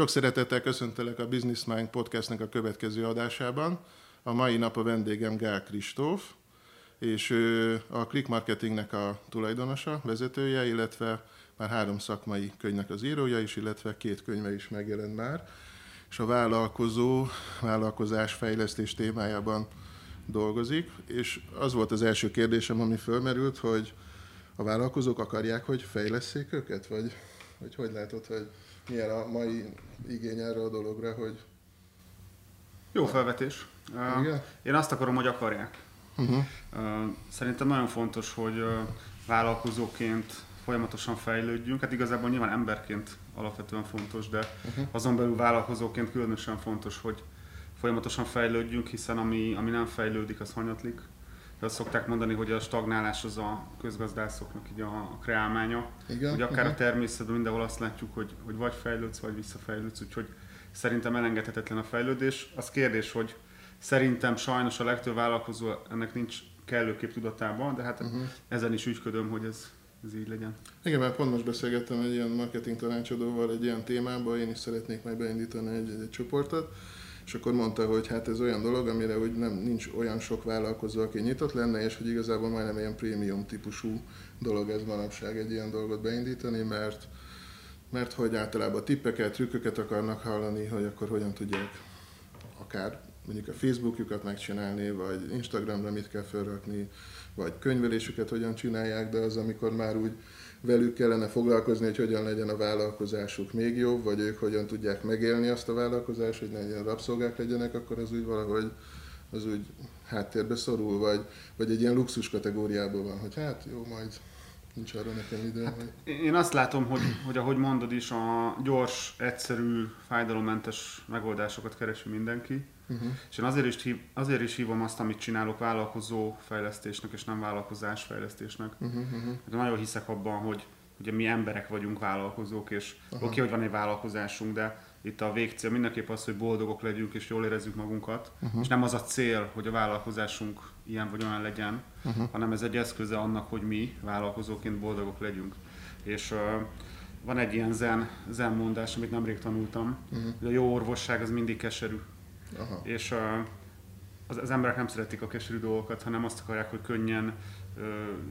Sok szeretettel köszöntelek a Business Mind podcastnek a következő adásában. A mai nap a vendégem Gál Kristóf, és ő a Click Marketingnek a tulajdonosa, vezetője, illetve már három szakmai könyvnek az írója is, illetve két könyve is megjelent már. És a vállalkozó, vállalkozás fejlesztés témájában dolgozik, és az volt az első kérdésem, ami fölmerült, hogy a vállalkozók akarják, hogy fejleszék őket, vagy, vagy hogy látod, hogy milyen a mai igény erre a dologra, hogy... Jó felvetés. Igen? Én azt akarom, hogy akarják. Uh-huh. Szerintem nagyon fontos, hogy vállalkozóként folyamatosan fejlődjünk. Hát igazából nyilván emberként alapvetően fontos, de uh-huh. azon belül vállalkozóként különösen fontos, hogy folyamatosan fejlődjünk, hiszen ami, ami nem fejlődik, az hanyatlik. Azt szokták mondani, hogy a stagnálás az a közgazdászoknak így a kreálmánya. Igen, hogy akár igen. a természetben mindenhol azt látjuk, hogy, hogy vagy fejlődsz, vagy visszafejlődsz, úgyhogy szerintem elengedhetetlen a fejlődés. Az kérdés, hogy szerintem sajnos a legtöbb vállalkozó ennek nincs kellőképp tudatában, de hát uh-huh. ezen is ügyködöm, hogy ez, ez így legyen. Igen, mert pont most beszélgettem egy ilyen marketing tanácsadóval egy ilyen témában, én is szeretnék majd beindítani egy, egy, egy csoportot, és akkor mondta, hogy hát ez olyan dolog, amire hogy nem, nincs olyan sok vállalkozó, aki nyitott lenne, és hogy igazából majdnem ilyen prémium típusú dolog ez manapság egy ilyen dolgot beindítani, mert, mert hogy általában tippeket, trükköket akarnak hallani, hogy akkor hogyan tudják akár mondjuk a Facebookjukat megcsinálni, vagy Instagramra mit kell felrakni, vagy könyvelésüket hogyan csinálják, de az, amikor már úgy velük kellene foglalkozni, hogy hogyan legyen a vállalkozásuk még jobb, vagy ők hogyan tudják megélni azt a vállalkozást, hogy ne ilyen rabszolgák legyenek, akkor az úgy valahogy az úgy háttérbe szorul, vagy, vagy egy ilyen luxus kategóriában van, hogy hát jó, majd nincs arra nekem idő. Hát, hogy... Én azt látom, hogy, hogy ahogy mondod is, a gyors, egyszerű, fájdalommentes megoldásokat keresi mindenki. Uh-huh. És én azért is, hív, azért is hívom azt, amit csinálok vállalkozó fejlesztésnek, és nem vállalkozás fejlesztésnek. Uh-huh, uh-huh. nagyon hiszek abban, hogy ugye mi emberek vagyunk vállalkozók, és oké, okay, hogy van egy vállalkozásunk, de itt a végcél mindenképp az, hogy boldogok legyünk és jól érezzük magunkat, uh-huh. és nem az a cél, hogy a vállalkozásunk ilyen vagy olyan legyen, uh-huh. hanem ez egy eszköze annak, hogy mi vállalkozóként boldogok legyünk. És uh, van egy ilyen zen, zen mondás, amit nemrég tanultam, uh-huh. hogy a jó orvosság az mindig keserű. Aha. És uh, az, az emberek nem szeretik a keserű dolgokat, hanem azt akarják, hogy könnyen,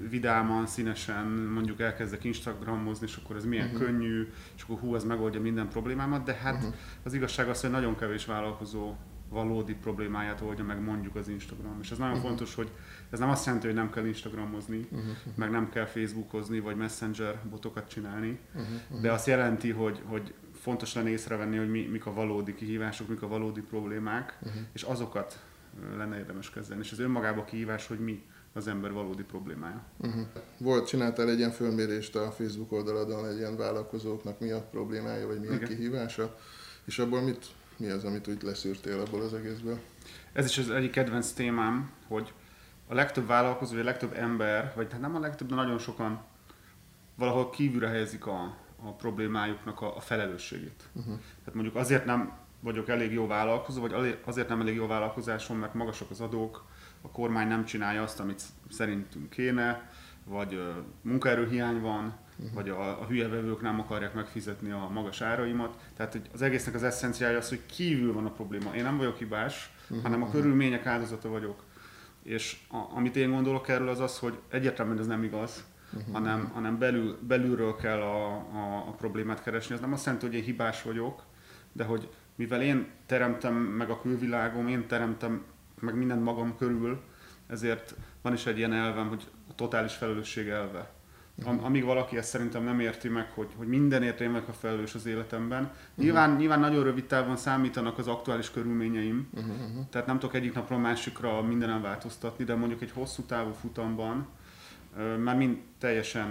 vidáman, színesen mondjuk elkezdek Instagramozni, és akkor ez milyen uh-huh. könnyű, és akkor hú, ez megoldja minden problémámat, de hát uh-huh. az igazság az, hogy nagyon kevés vállalkozó valódi problémáját oldja meg mondjuk az Instagram. És ez nagyon uh-huh. fontos, hogy ez nem azt jelenti, hogy nem kell Instagramozni, uh-huh. meg nem kell Facebookozni, vagy Messenger botokat csinálni, uh-huh. de azt jelenti, hogy, hogy fontos lenne észrevenni, hogy mi, mik a valódi kihívások, mik a valódi problémák, uh-huh. és azokat lenne érdemes kezelni. És ez önmagában kihívás, hogy mi az ember valódi problémája. Uh-huh. Volt, csináltál egy ilyen fölmérést a Facebook oldaladon, egy ilyen vállalkozóknak mi a problémája, vagy mi a Igen. kihívása, és abból mit, mi az, amit úgy leszűrtél abból az egészből? Ez is az egyik kedvenc témám, hogy a legtöbb vállalkozó, vagy a legtöbb ember, vagy hát nem a legtöbb, de nagyon sokan valahol kívülre helyezik a, a problémájuknak a, a felelősségét. Uh-huh. Tehát mondjuk azért nem vagyok elég jó vállalkozó, vagy azért nem elég jó vállalkozásom, mert magasak az adók, a kormány nem csinálja azt, amit szerintünk kéne, vagy uh, munkaerőhiány van, uh-huh. vagy a, a hülye vevők nem akarják megfizetni a magas áraimat. Tehát az egésznek az eszenciája az, hogy kívül van a probléma. Én nem vagyok hibás, uh-huh. hanem a mhm. körülmények áldozata vagyok. És a, amit én gondolok erről az az, hogy egyértelműen ez nem igaz, uh-huh. hanem, hanem belül, belülről kell a, a, a problémát keresni. Ez nem azt jelenti, hogy én hibás vagyok, de hogy mivel én teremtem meg a külvilágom, én teremtem meg mindent magam körül, ezért van is egy ilyen elvem, hogy a totális felelősség elve. Am, amíg valaki ezt szerintem nem érti meg, hogy, hogy mindenért én vagyok a felelős az életemben. Uh-huh. Nyilván, nyilván nagyon rövid távon számítanak az aktuális körülményeim, uh-huh. tehát nem tudok egyik napról másikra mindenem változtatni, de mondjuk egy hosszú távú futamban már mind teljesen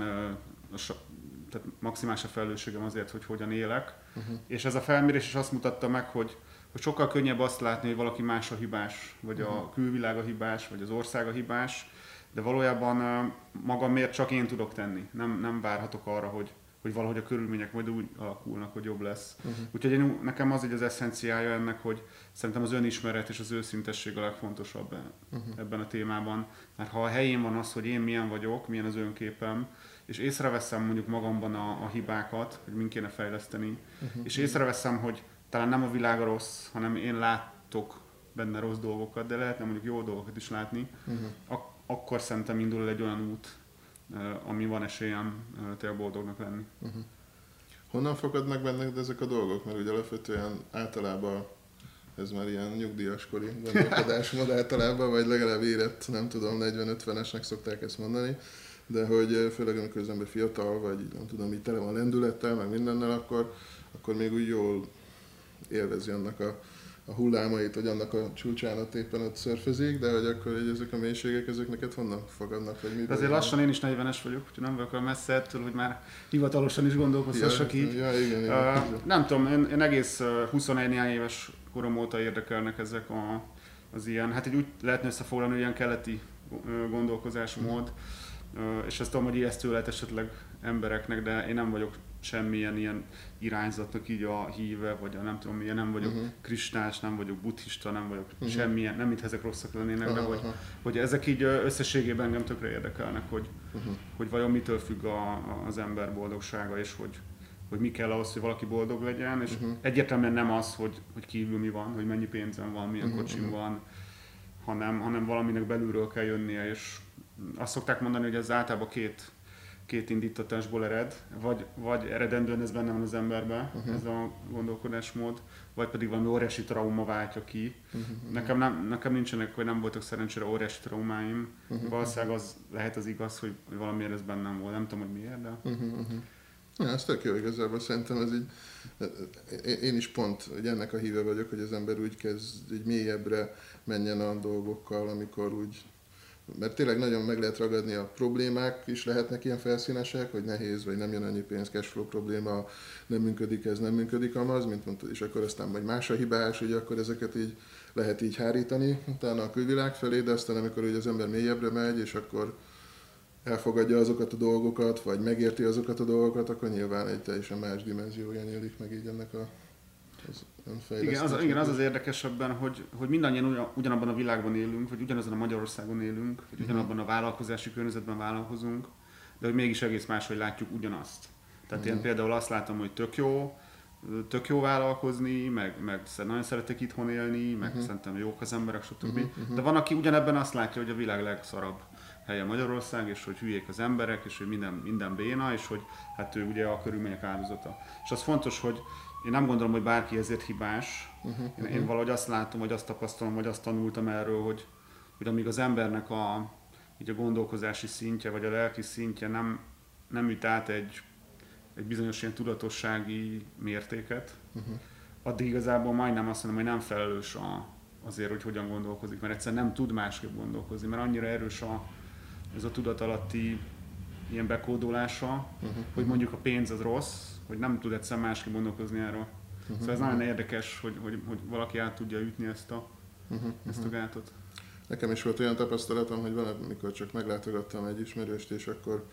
tehát maximális a felelősségem azért, hogy hogyan élek. Uh-huh. És ez a felmérés is azt mutatta meg, hogy, hogy sokkal könnyebb azt látni, hogy valaki más a hibás, vagy uh-huh. a külvilág a hibás, vagy az ország a hibás, de valójában magamért csak én tudok tenni. Nem, nem várhatok arra, hogy, hogy valahogy a körülmények majd úgy alakulnak, hogy jobb lesz. Uh-huh. Úgyhogy én, nekem az egy az eszenciája ennek, hogy szerintem az önismeret és az őszintesség a legfontosabb uh-huh. ebben a témában. Mert ha a helyén van az, hogy én milyen vagyok, milyen az önképem, és észreveszem mondjuk magamban a, a hibákat, hogy min kéne fejleszteni, uh-huh. és észreveszem, hogy talán nem a világ rossz, hanem én látok benne rossz dolgokat, de lehetne mondjuk jó dolgokat is látni, uh-huh. ak- akkor szerintem indul egy olyan út, ami van esélyem tényleg boldognak lenni. Uh-huh. Honnan fogadnak benned ezek a dolgok? Mert ugye alapvetően általában ez már ilyen nyugdíjaskori gondolkodásmód általában, vagy legalább érett, nem tudom, 40-50-esnek szokták ezt mondani, de hogy főleg amikor az ember fiatal, vagy nem tudom, így tele van lendülettel, meg mindennel, akkor, akkor még úgy jól élvezi annak a, a hullámait, hogy annak a csúcsán ott éppen ott szörfözik, de hogy akkor hogy ezek a mélységek, ezek neked honnan fogadnak? Vagy de azért lassan én is 40-es vagyok, úgyhogy nem vagyok olyan messze ettől, hogy már hivatalosan is gondolkozhassak ja, így. Ja, igen, igen. Uh, nem tudom, én, én egész 21 éves korom óta érdekelnek ezek a, az ilyen, hát egy úgy lehetne összefoglalni, hogy ilyen keleti gondolkozásmód, uh, és ezt tudom, hogy ijesztő lehet esetleg embereknek, de én nem vagyok semmilyen ilyen irányzatnak így a híve, vagy a nem tudom milyen, nem vagyok uh-huh. kristás, nem vagyok buddhista, nem vagyok uh-huh. semmilyen, nem mint ezek rosszak lennének, uh-huh. de hogy, hogy ezek így összességében engem tökre érdekelnek, hogy, uh-huh. hogy vajon mitől függ a, a, az ember boldogsága, és hogy, hogy mi kell ahhoz, hogy valaki boldog legyen, és uh-huh. egyértelműen nem az, hogy, hogy kívül mi van, hogy mennyi pénzem van, milyen uh-huh. kocsim van, hanem, hanem valaminek belülről kell jönnie, és azt szokták mondani, hogy ez általában két két indítatásból ered, vagy, vagy eredendően ez benne van az emberben, uh-huh. ez a gondolkodásmód, vagy pedig valami óriási trauma váltja ki. Uh-huh. Nekem, nem, nekem nincsenek, hogy nem voltak szerencsére óriási traumáim. Uh-huh. Valószínűleg az lehet az igaz, hogy, hogy valamiért ez bennem volt. Nem tudom, hogy miért, de... Uh-huh. Ja, ez tök jó igazából, szerintem ez így, én is pont hogy ennek a híve vagyok, hogy az ember úgy kezd, egy mélyebbre menjen a dolgokkal, amikor úgy mert tényleg nagyon meg lehet ragadni a problémák, is lehetnek ilyen felszínesek, hogy nehéz, vagy nem jön annyi pénz, cashflow probléma, nem működik ez, nem működik amaz, mint mondtad, és akkor aztán vagy más a hibás, hogy akkor ezeket így lehet így hárítani utána a külvilág felé, de aztán amikor ugye az ember mélyebbre megy, és akkor elfogadja azokat a dolgokat, vagy megérti azokat a dolgokat, akkor nyilván egy teljesen más dimenziója nyílik meg így ennek a az igen, az, igen, az az érdekesebben, hogy, hogy mindannyian ugyanabban a világban élünk, vagy ugyanazon a Magyarországon élünk, vagy mhm. ugyanabban a vállalkozási környezetben vállalkozunk, de hogy mégis egész máshogy látjuk ugyanazt. Tehát uh-huh. én például azt látom, hogy tök jó, tök jó vállalkozni, meg, meg nagyon szeretek itthon élni, meg uh-huh. szerintem jók az emberek, stb. Uh-huh. Uh-huh. De van, aki ugyanebben azt látja, hogy a világ legszarabb helye Magyarország, és hogy hülyék az emberek, és hogy minden, minden béna, és hogy hát ő ugye a körülmények áldozata. És az fontos, hogy én nem gondolom, hogy bárki ezért hibás. Uh-huh, én, uh-huh. én valahogy azt látom, vagy azt tapasztalom, vagy azt tanultam erről, hogy, hogy amíg az embernek a, így a gondolkozási szintje, vagy a lelki szintje nem, nem üt át egy, egy bizonyos ilyen tudatossági mértéket, uh-huh. addig igazából majdnem azt mondom, hogy nem felelős a, azért, hogy hogyan gondolkozik, mert egyszerűen nem tud másképp gondolkozni, mert annyira erős a, ez a tudatalatti ilyen bekódolása, uh-huh. hogy mondjuk a pénz az rossz, hogy nem tud egyszer másképp gondolkozni erről. Uh-huh. Szóval ez nagyon érdekes, hogy, hogy, hogy valaki át tudja ütni ezt a, uh-huh. ezt a gátot. Nekem is volt olyan tapasztalatom, hogy van, amikor csak meglátogattam egy ismerőst, és akkor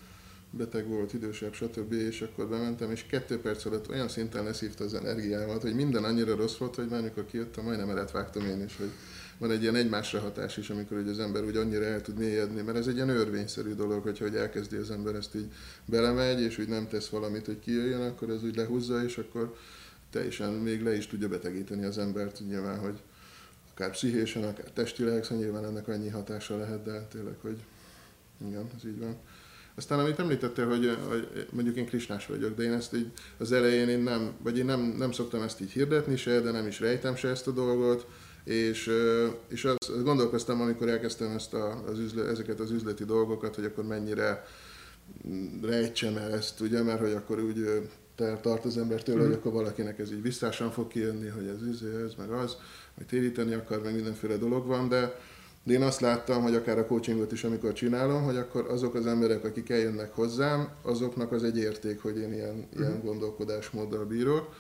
beteg volt, idősebb, stb. És akkor bementem, és kettő perc alatt olyan szinten leszívta az energiámat, hogy minden annyira rossz volt, hogy már amikor kijöttem, majdnem elet vágtam én is, hogy van egy ilyen egymásra hatás is, amikor ugye az ember úgy annyira el tud mélyedni, mert ez egy ilyen örvényszerű dolog, hogyha hogy elkezdi az ember ezt így belemegy, és úgy nem tesz valamit, hogy kijöjjön, akkor ez úgy lehúzza, és akkor teljesen még le is tudja betegíteni az embert, nyilván, hogy akár pszichésen, akár testileg, szóval nyilván ennek annyi hatása lehet, de tényleg, hogy igen, ez így van. Aztán amit említettél, hogy, hogy mondjuk én krisnás vagyok, de én ezt így az elején én nem, vagy én nem, nem szoktam ezt így hirdetni se, de nem is rejtem se ezt a dolgot, és, és azt gondolkoztam, amikor elkezdtem ezt a, az üzle, ezeket az üzleti dolgokat, hogy akkor mennyire rejtsem el ezt, ugye, mert hogy akkor úgy tart az ember tőle, mm. hogy mhm. akkor valakinek ez így visszásan fog kijönni, hogy ez, ez, ez meg az, hogy téríteni akar, meg mindenféle dolog van, de, de én azt láttam, hogy akár a coachingot is, amikor csinálom, hogy akkor azok az emberek, akik eljönnek hozzám, azoknak az egy érték, hogy én ilyen, mm. ilyen gondolkodásmóddal bírok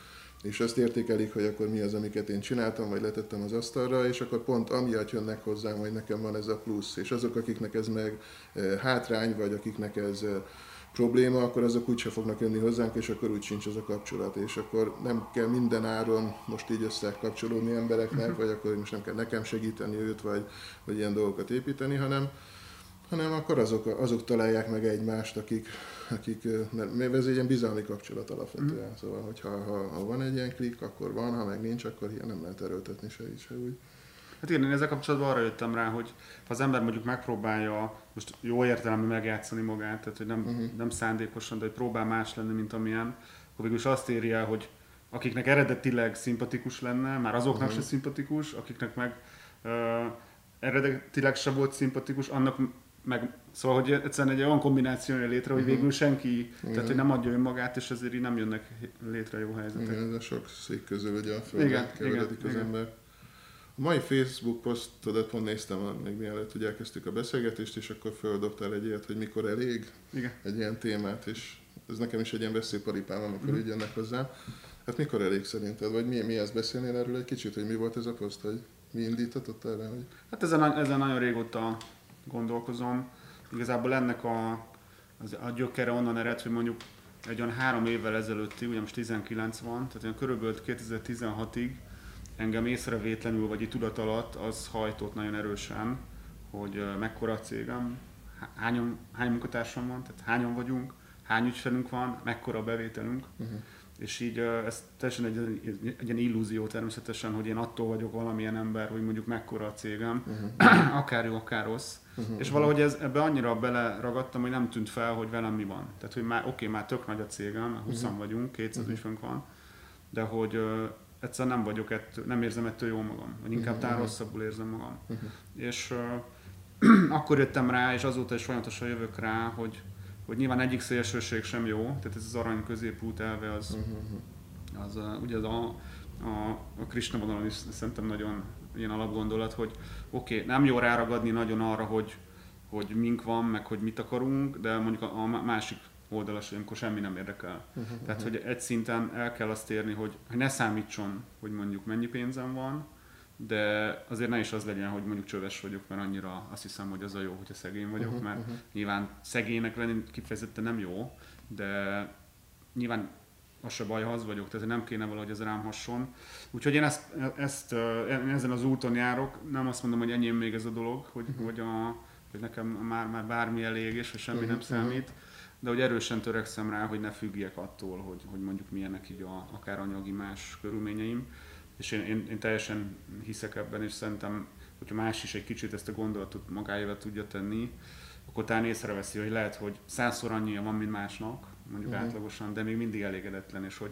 és azt értékelik, hogy akkor mi az, amiket én csináltam, vagy letettem az asztalra, és akkor pont amiatt jönnek hozzám, hogy nekem van ez a plusz. És azok, akiknek ez meg eh, hátrány, vagy akiknek ez eh, probléma, akkor azok úgyse fognak jönni hozzánk, és akkor úgy sincs az a kapcsolat, és akkor nem kell minden áron most így összekapcsolódni embereknek, vagy akkor most nem kell nekem segíteni őt, vagy, vagy ilyen dolgokat építeni, hanem hanem akkor azok, azok találják meg egymást, akik, akik mert ez egy ilyen bizalmi kapcsolat alapvetően. Mm. Szóval, hogyha ha, ha van egy ilyen klik, akkor van, ha meg nincs, akkor ilyen nem lehet erőltetni se így, se úgy. Hát igen, én ezzel kapcsolatban arra jöttem rá, hogy ha az ember mondjuk megpróbálja most jó értelemben megjátszani magát, tehát hogy nem, uh-huh. nem szándékosan, de hogy próbál más lenni, mint amilyen, akkor végül is azt éri el, hogy akiknek eredetileg szimpatikus lenne, már azoknak uh-huh. se szimpatikus, akiknek meg uh, eredetileg se volt szimpatikus, annak meg, szóval, hogy egyszerűen egy olyan kombináció jön létre, hogy uh-huh. végül senki, Igen. tehát hogy nem adja önmagát, és ezért így nem jönnek létre jó helyzetek. Igen, ez a sok szék közül ugye a földre keveredik az Igen. ember. A mai Facebook posztodat pont néztem, még mielőtt hogy elkezdtük a beszélgetést, és akkor földobtál egy ilyet, hogy mikor elég Igen. egy ilyen témát, és ez nekem is egy ilyen veszélyparipám, amikor mm. így jönnek hozzá. Hát mikor elég szerinted, vagy mi, mi ezt beszélnél erről egy kicsit, hogy mi volt ez a poszt, hogy mi indítatott erre? Hogy... Hát ezen, ezen nagyon régóta gondolkozom. Igazából ennek a, az, a gyökere onnan ered, hogy mondjuk egy olyan három évvel ezelőtti, ugye most 19 van, tehát olyan körülbelül 2016-ig engem észrevétlenül vagy tudat alatt az hajtott nagyon erősen, hogy mekkora a cégem, hány, hány munkatársam van, tehát hányan vagyunk, hány ügyfelünk van, mekkora a bevételünk. Uh-huh. És így ez teljesen egy, egy, egy ilyen illúzió természetesen, hogy én attól vagyok valamilyen ember, hogy mondjuk mekkora a cégem, uh-huh. akár jó, akár rossz. Uh-huh. És valahogy ez, ebbe annyira beleragadtam, hogy nem tűnt fel, hogy velem mi van. Tehát, hogy már oké, okay, már tök nagy a cégem, 20 uh-huh. vagyunk, 200 uh-huh. ügyfelünk van, de hogy egyszerűen nem vagyok ettől, nem érzem ettől jól magam, vagy inkább uh-huh. rosszabbul érzem magam. Uh-huh. És uh, akkor jöttem rá, és azóta is folyamatosan jövök rá, hogy, hogy nyilván egyik szélsőség sem jó, tehát ez az arany középút elve az, uh-huh. az uh, ugye az a, a, a Krishna vonalon is szerintem nagyon ilyen alapgondolat, hogy oké, okay, nem jó ráragadni nagyon arra, hogy, hogy mink van, meg hogy mit akarunk, de mondjuk a, a másik oldalas, hogy amikor semmi nem érdekel. Uh-huh, Tehát, hogy egy szinten el kell azt érni, hogy, hogy ne számítson, hogy mondjuk mennyi pénzem van, de azért ne is az legyen, hogy mondjuk csöves vagyok, mert annyira azt hiszem, hogy az a jó, hogyha szegény vagyok, uh-huh, mert uh-huh. nyilván szegénynek lenni kifejezetten nem jó, de nyilván az se baj, ha az vagyok, tehát nem kéne valahogy ez rám hasson. Úgyhogy én ezt, ezt, ezen az úton járok, nem azt mondom, hogy enyém még ez a dolog, hogy, uh-huh. hogy, a, hogy nekem már, már bármi elég, és hogy semmi uh-huh. nem számít, de hogy erősen törekszem rá, hogy ne függjek attól, hogy, hogy mondjuk milyenek így a, akár anyagi más körülményeim. És én, én, én teljesen hiszek ebben, és szerintem, hogyha más is egy kicsit ezt a gondolatot magáével tudja tenni, akkor talán észreveszi, hogy lehet, hogy százszor annyi van, mint másnak, mondjuk uh-huh. átlagosan, de még mindig elégedetlen, és hogy,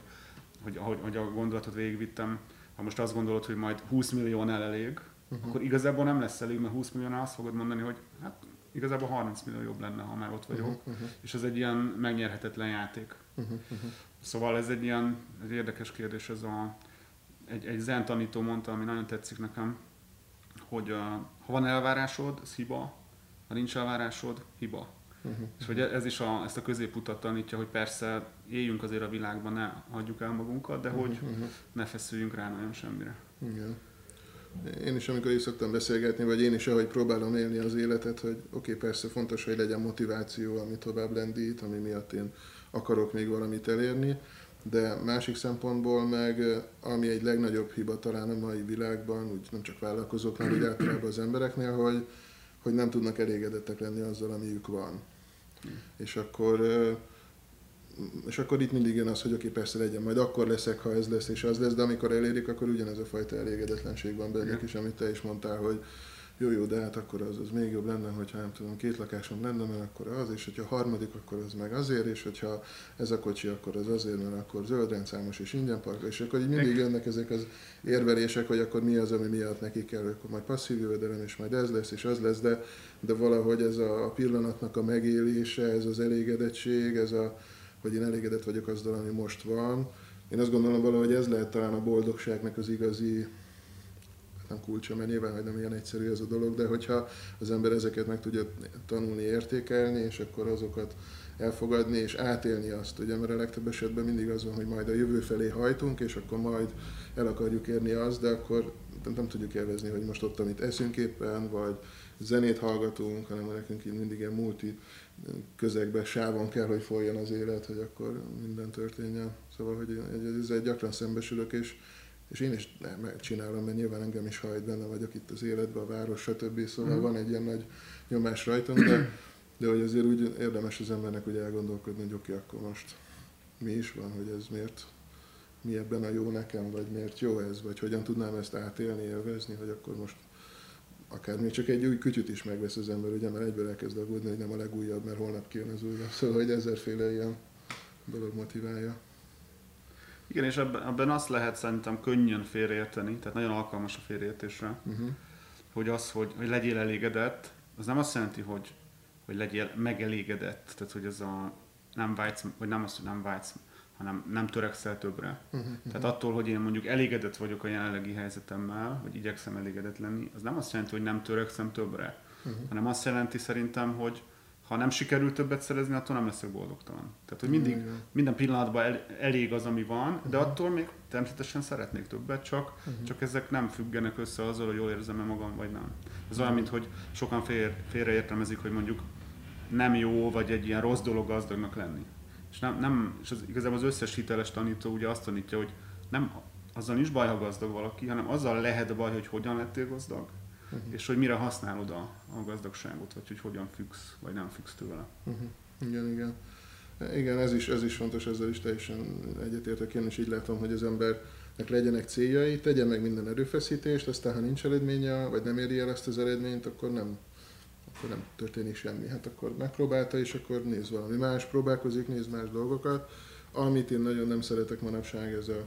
hogy ahogy, hogy a gondolatot végigvittem, ha most azt gondolod, hogy majd 20 milliónál elég, uh-huh. akkor igazából nem lesz elég, mert 20 milliónál azt fogod mondani, hogy hát igazából 30 millió jobb lenne, ha már ott vagyok, uh-huh, és ez egy ilyen megnyerhetetlen játék. Uh-huh. Szóval ez egy ilyen egy érdekes kérdés, ez a, egy, egy zen tanító mondta, ami nagyon tetszik nekem, hogy uh, ha van elvárásod, ez hiba, ha nincs elvárásod, hiba. Uh-huh. És hogy ez is a, ezt a középutat tanítja, hogy persze éljünk azért a világban, ne hagyjuk el magunkat, de hogy uh-huh. ne feszüljünk rá nagyon semmire. Igen. Én is, amikor így szoktam beszélgetni, vagy én is, ahogy próbálom élni az életet, hogy oké, okay, persze fontos, hogy legyen motiváció, ami tovább lendít, ami miatt én akarok még valamit elérni, de másik szempontból meg, ami egy legnagyobb hiba talán a mai világban, úgy nem csak vállalkozóknál, úgy általában az embereknél, hogy, hogy nem tudnak elégedettek lenni azzal, amiük van. És akkor és akkor itt mindig jön az, hogy oké, persze legyen, majd akkor leszek, ha ez lesz és az lesz, de amikor elérik, akkor ugyanez a fajta elégedetlenség van bennük is, amit te is mondtál, hogy jó, jó, de hát akkor az, az még jobb lenne, hogyha nem tudom, két lakásom lenne, mert akkor az, és hogyha a harmadik, akkor az meg azért, és hogyha ez a kocsi, akkor az azért, mert akkor zöld rendszámos és ingyen park, és akkor így mindig jönnek ezek az érvelések, hogy akkor mi az, ami miatt neki kell, akkor majd passzív jövedelem, és majd ez lesz, és az lesz, de, de valahogy ez a pillanatnak a megélése, ez az elégedettség, ez a, hogy én elégedett vagyok azzal, ami most van. Én azt gondolom valahogy ez lehet talán a boldogságnak az igazi nem kulcsa, mert nyilván hogy nem ilyen egyszerű ez a dolog, de hogyha az ember ezeket meg tudja tanulni, értékelni, és akkor azokat elfogadni és átélni azt, ugye, mert a legtöbb esetben mindig az van, hogy majd a jövő felé hajtunk, és akkor majd el akarjuk érni azt, de akkor nem tudjuk élvezni, hogy most ott, amit eszünk éppen, vagy zenét hallgatunk, hanem nekünk így mindig ilyen multi közegbe, sávon kell, hogy folyjon az élet, hogy akkor minden történjen. Szóval, hogy ezzel gyakran szembesülök, és, és én is megcsinálom, mert nyilván engem is hajt, benne vagyok itt az életben, a város, stb. Szóval mm. van egy ilyen nagy nyomás rajtam, de, de hogy azért úgy érdemes az embernek hogy elgondolkodni, hogy oké, okay, akkor most mi is van, hogy ez miért, mi ebben a jó nekem, vagy miért jó ez, vagy hogyan tudnám ezt átélni, élvezni, hogy akkor most akár még csak egy új kütyüt is megvesz az ember, ugye, mert egyből elkezd aggódni, hogy nem a legújabb, mert holnap kijön az újabb. Szóval, hogy ezerféle ilyen dolog motiválja. Igen, és ebben, ebben azt lehet szerintem könnyen félreérteni, tehát nagyon alkalmas a félreértésre, uh-huh. hogy az, hogy, hogy legyél elégedett, az nem azt jelenti, hogy, hogy legyél megelégedett, tehát hogy ez a nem vágysz, vagy nem azt, hogy nem vágysz, hanem nem törekszel többre. Uh-huh, Tehát attól, hogy én mondjuk elégedett vagyok a jelenlegi helyzetemmel, vagy igyekszem elégedett lenni, az nem azt jelenti, hogy nem törekszem többre, uh-huh. hanem azt jelenti szerintem, hogy ha nem sikerül többet szerezni, attól nem leszek boldogtalan. Tehát, hogy mindig, uh-huh. minden pillanatban el, elég az, ami van, de uh-huh. attól még természetesen szeretnék többet, csak, uh-huh. csak ezek nem függenek össze azzal, hogy jól érzem-e magam, vagy nem. Ez olyan, mint hogy sokan fél, félreértelmezik, hogy mondjuk nem jó, vagy egy ilyen rossz dolog gazdagnak lenni. És, nem, nem, és az, igazából az összes hiteles tanító ugye azt tanítja, hogy nem azzal nincs baj, ha gazdag valaki, hanem azzal lehet baj, hogy hogyan lettél gazdag, uh-huh. és hogy mire használod a, a gazdagságot, vagy hogy hogyan függsz, vagy nem függsz tőle. Uh-huh. Igen, igen. Igen, ez is, ez is fontos, ezzel is teljesen egyetértek. Én is így látom, hogy az embernek legyenek céljai, tegye meg minden erőfeszítést, aztán ha nincs eredménye, vagy nem éri el ezt az eredményt, akkor nem, akkor nem történik semmi. Hát akkor megpróbálta, és akkor néz valami más, próbálkozik, néz más dolgokat. Amit én nagyon nem szeretek manapság, ez a,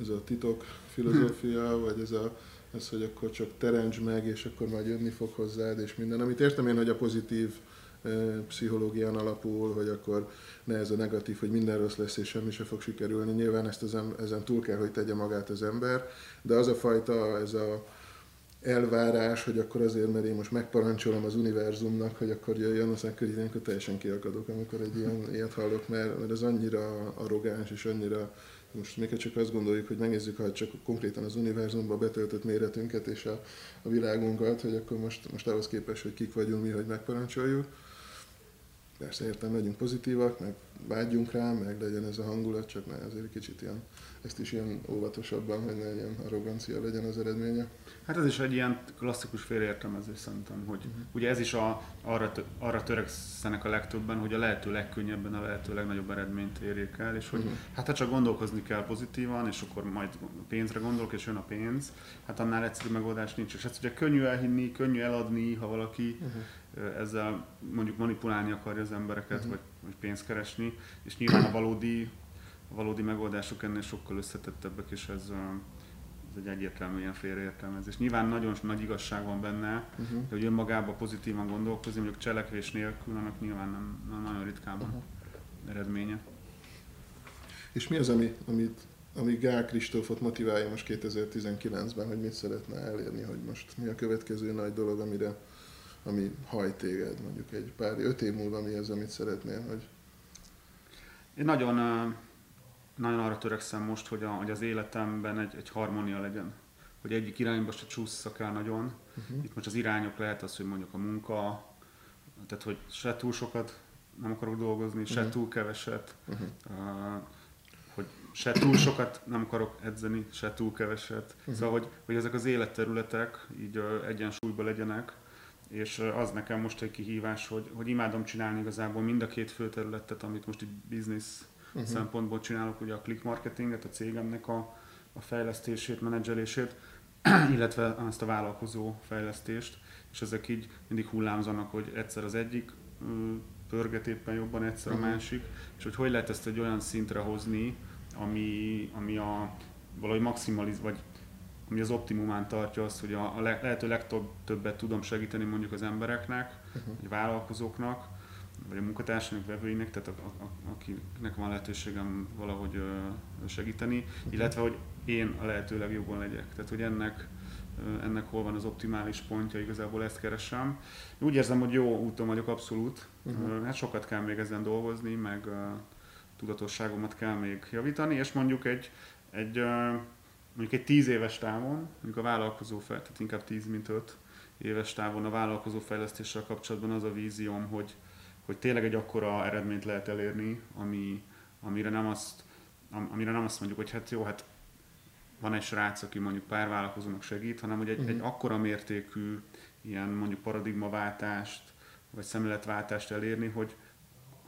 ez a titok filozófia, vagy ez a, ez, hogy akkor csak teremts meg, és akkor majd jönni fog hozzád, és minden. Amit értem én, hogy a pozitív pszichológián alapul, hogy akkor ne ez a negatív, hogy minden rossz lesz, és semmi se fog sikerülni. Nyilván ezt az, ezen túl kell, hogy tegye magát az ember, de az a fajta, ez a elvárás, hogy akkor azért, mert én most megparancsolom az univerzumnak, hogy akkor jöjjön, aztán akkor ilyenkor teljesen kiakadok, amikor egy ilyen, ilyet hallok, mert, mert ez annyira arrogáns és annyira most még csak azt gondoljuk, hogy megnézzük, ha csak konkrétan az univerzumba betöltött méretünket és a, a világunkat, hogy akkor most, most ahhoz képest, hogy kik vagyunk mi, hogy megparancsoljuk. Persze értem, legyünk pozitívak, meg vágyjunk rá, meg legyen ez a hangulat, csak ne azért kicsit ilyen, ezt is ilyen óvatosabban, hogy ne ilyen arrogancia legyen az eredménye. Hát ez is egy ilyen klasszikus félreértelmezés szerintem, hogy uh-huh. ugye ez is a, arra, arra törekszenek a legtöbben, hogy a lehető legkönnyebben a lehető legnagyobb eredményt érjék el, és hogy uh-huh. hát ha csak gondolkozni kell pozitívan, és akkor majd pénzre gondolok, és jön a pénz, hát annál egyszerű megoldás nincs. És ezt ugye könnyű elhinni, könnyű eladni, ha valaki uh-huh. Ezzel mondjuk manipulálni akarja az embereket, uh-huh. vagy, vagy pénzt keresni, és nyilván a valódi, a valódi megoldások ennél sokkal összetettebbek, és ez ez egy egyértelmű ilyen félreértelmezés. Nyilván nagyon nagy igazság van benne, uh-huh. hogy önmagában pozitívan gondolkozni, mondjuk cselekvés nélkül, annak nyilván nem, nem nagyon ritkán van uh-huh. eredménye. És mi az, ami, amit, ami Gál Kristófot motiválja most 2019-ben, hogy mit szeretne elérni, hogy most mi a következő nagy dolog, amire, ami hajt téged, mondjuk egy pár, öt év múlva mi az, amit szeretnél, hogy... Én nagyon nagyon arra törekszem most, hogy, a, hogy az életemben egy, egy harmónia legyen. Hogy egyik irányba se csúszszak el nagyon. Uh-huh. Itt most az irányok lehet az, hogy mondjuk a munka, tehát hogy se túl sokat nem akarok dolgozni, se uh-huh. túl keveset, uh-huh. uh, hogy se túl sokat nem akarok edzeni, se túl keveset. Uh-huh. Szóval, hogy, hogy ezek az életterületek így uh, egyensúlyban legyenek, és az nekem most egy kihívás, hogy, hogy imádom csinálni igazából mind a két fő területet, amit most itt biznisz uh-huh. szempontból csinálok ugye a click marketinget, a cégemnek a, a fejlesztését, menedzselését, illetve azt a vállalkozó fejlesztést, és ezek így mindig hullámzanak, hogy egyszer az egyik pörget éppen jobban, egyszer uh-huh. a másik, és hogy hogy lehet ezt egy olyan szintre hozni, ami, ami a valahogy maximaliz, vagy ami az optimumán tartja azt, hogy a, a lehető legtöbb többet tudom segíteni mondjuk az embereknek, uh-huh. vagy vállalkozóknak, vagy a munkatársainak, vevőinek, tehát a, a, a, akinek van lehetőségem valahogy ö, segíteni, illetve hogy én a lehető legjobban legyek. Tehát, hogy ennek, ennek hol van az optimális pontja, igazából ezt keresem. Úgy érzem, hogy jó úton vagyok abszolút. Uh-huh. Hát sokat kell még ezen dolgozni, meg ö, tudatosságomat kell még javítani, és mondjuk egy, egy mondjuk egy tíz éves távon, mondjuk a vállalkozó fel, tehát inkább tíz, mint öt éves távon a vállalkozó fejlesztéssel kapcsolatban az a vízióm, hogy, hogy tényleg egy akkora eredményt lehet elérni, ami, amire, nem azt, amire nem azt mondjuk, hogy hát jó, hát van egy srác, aki mondjuk pár vállalkozónak segít, hanem hogy egy, uh-huh. egy akkora mértékű ilyen mondjuk paradigmaváltást, vagy szemléletváltást elérni, hogy,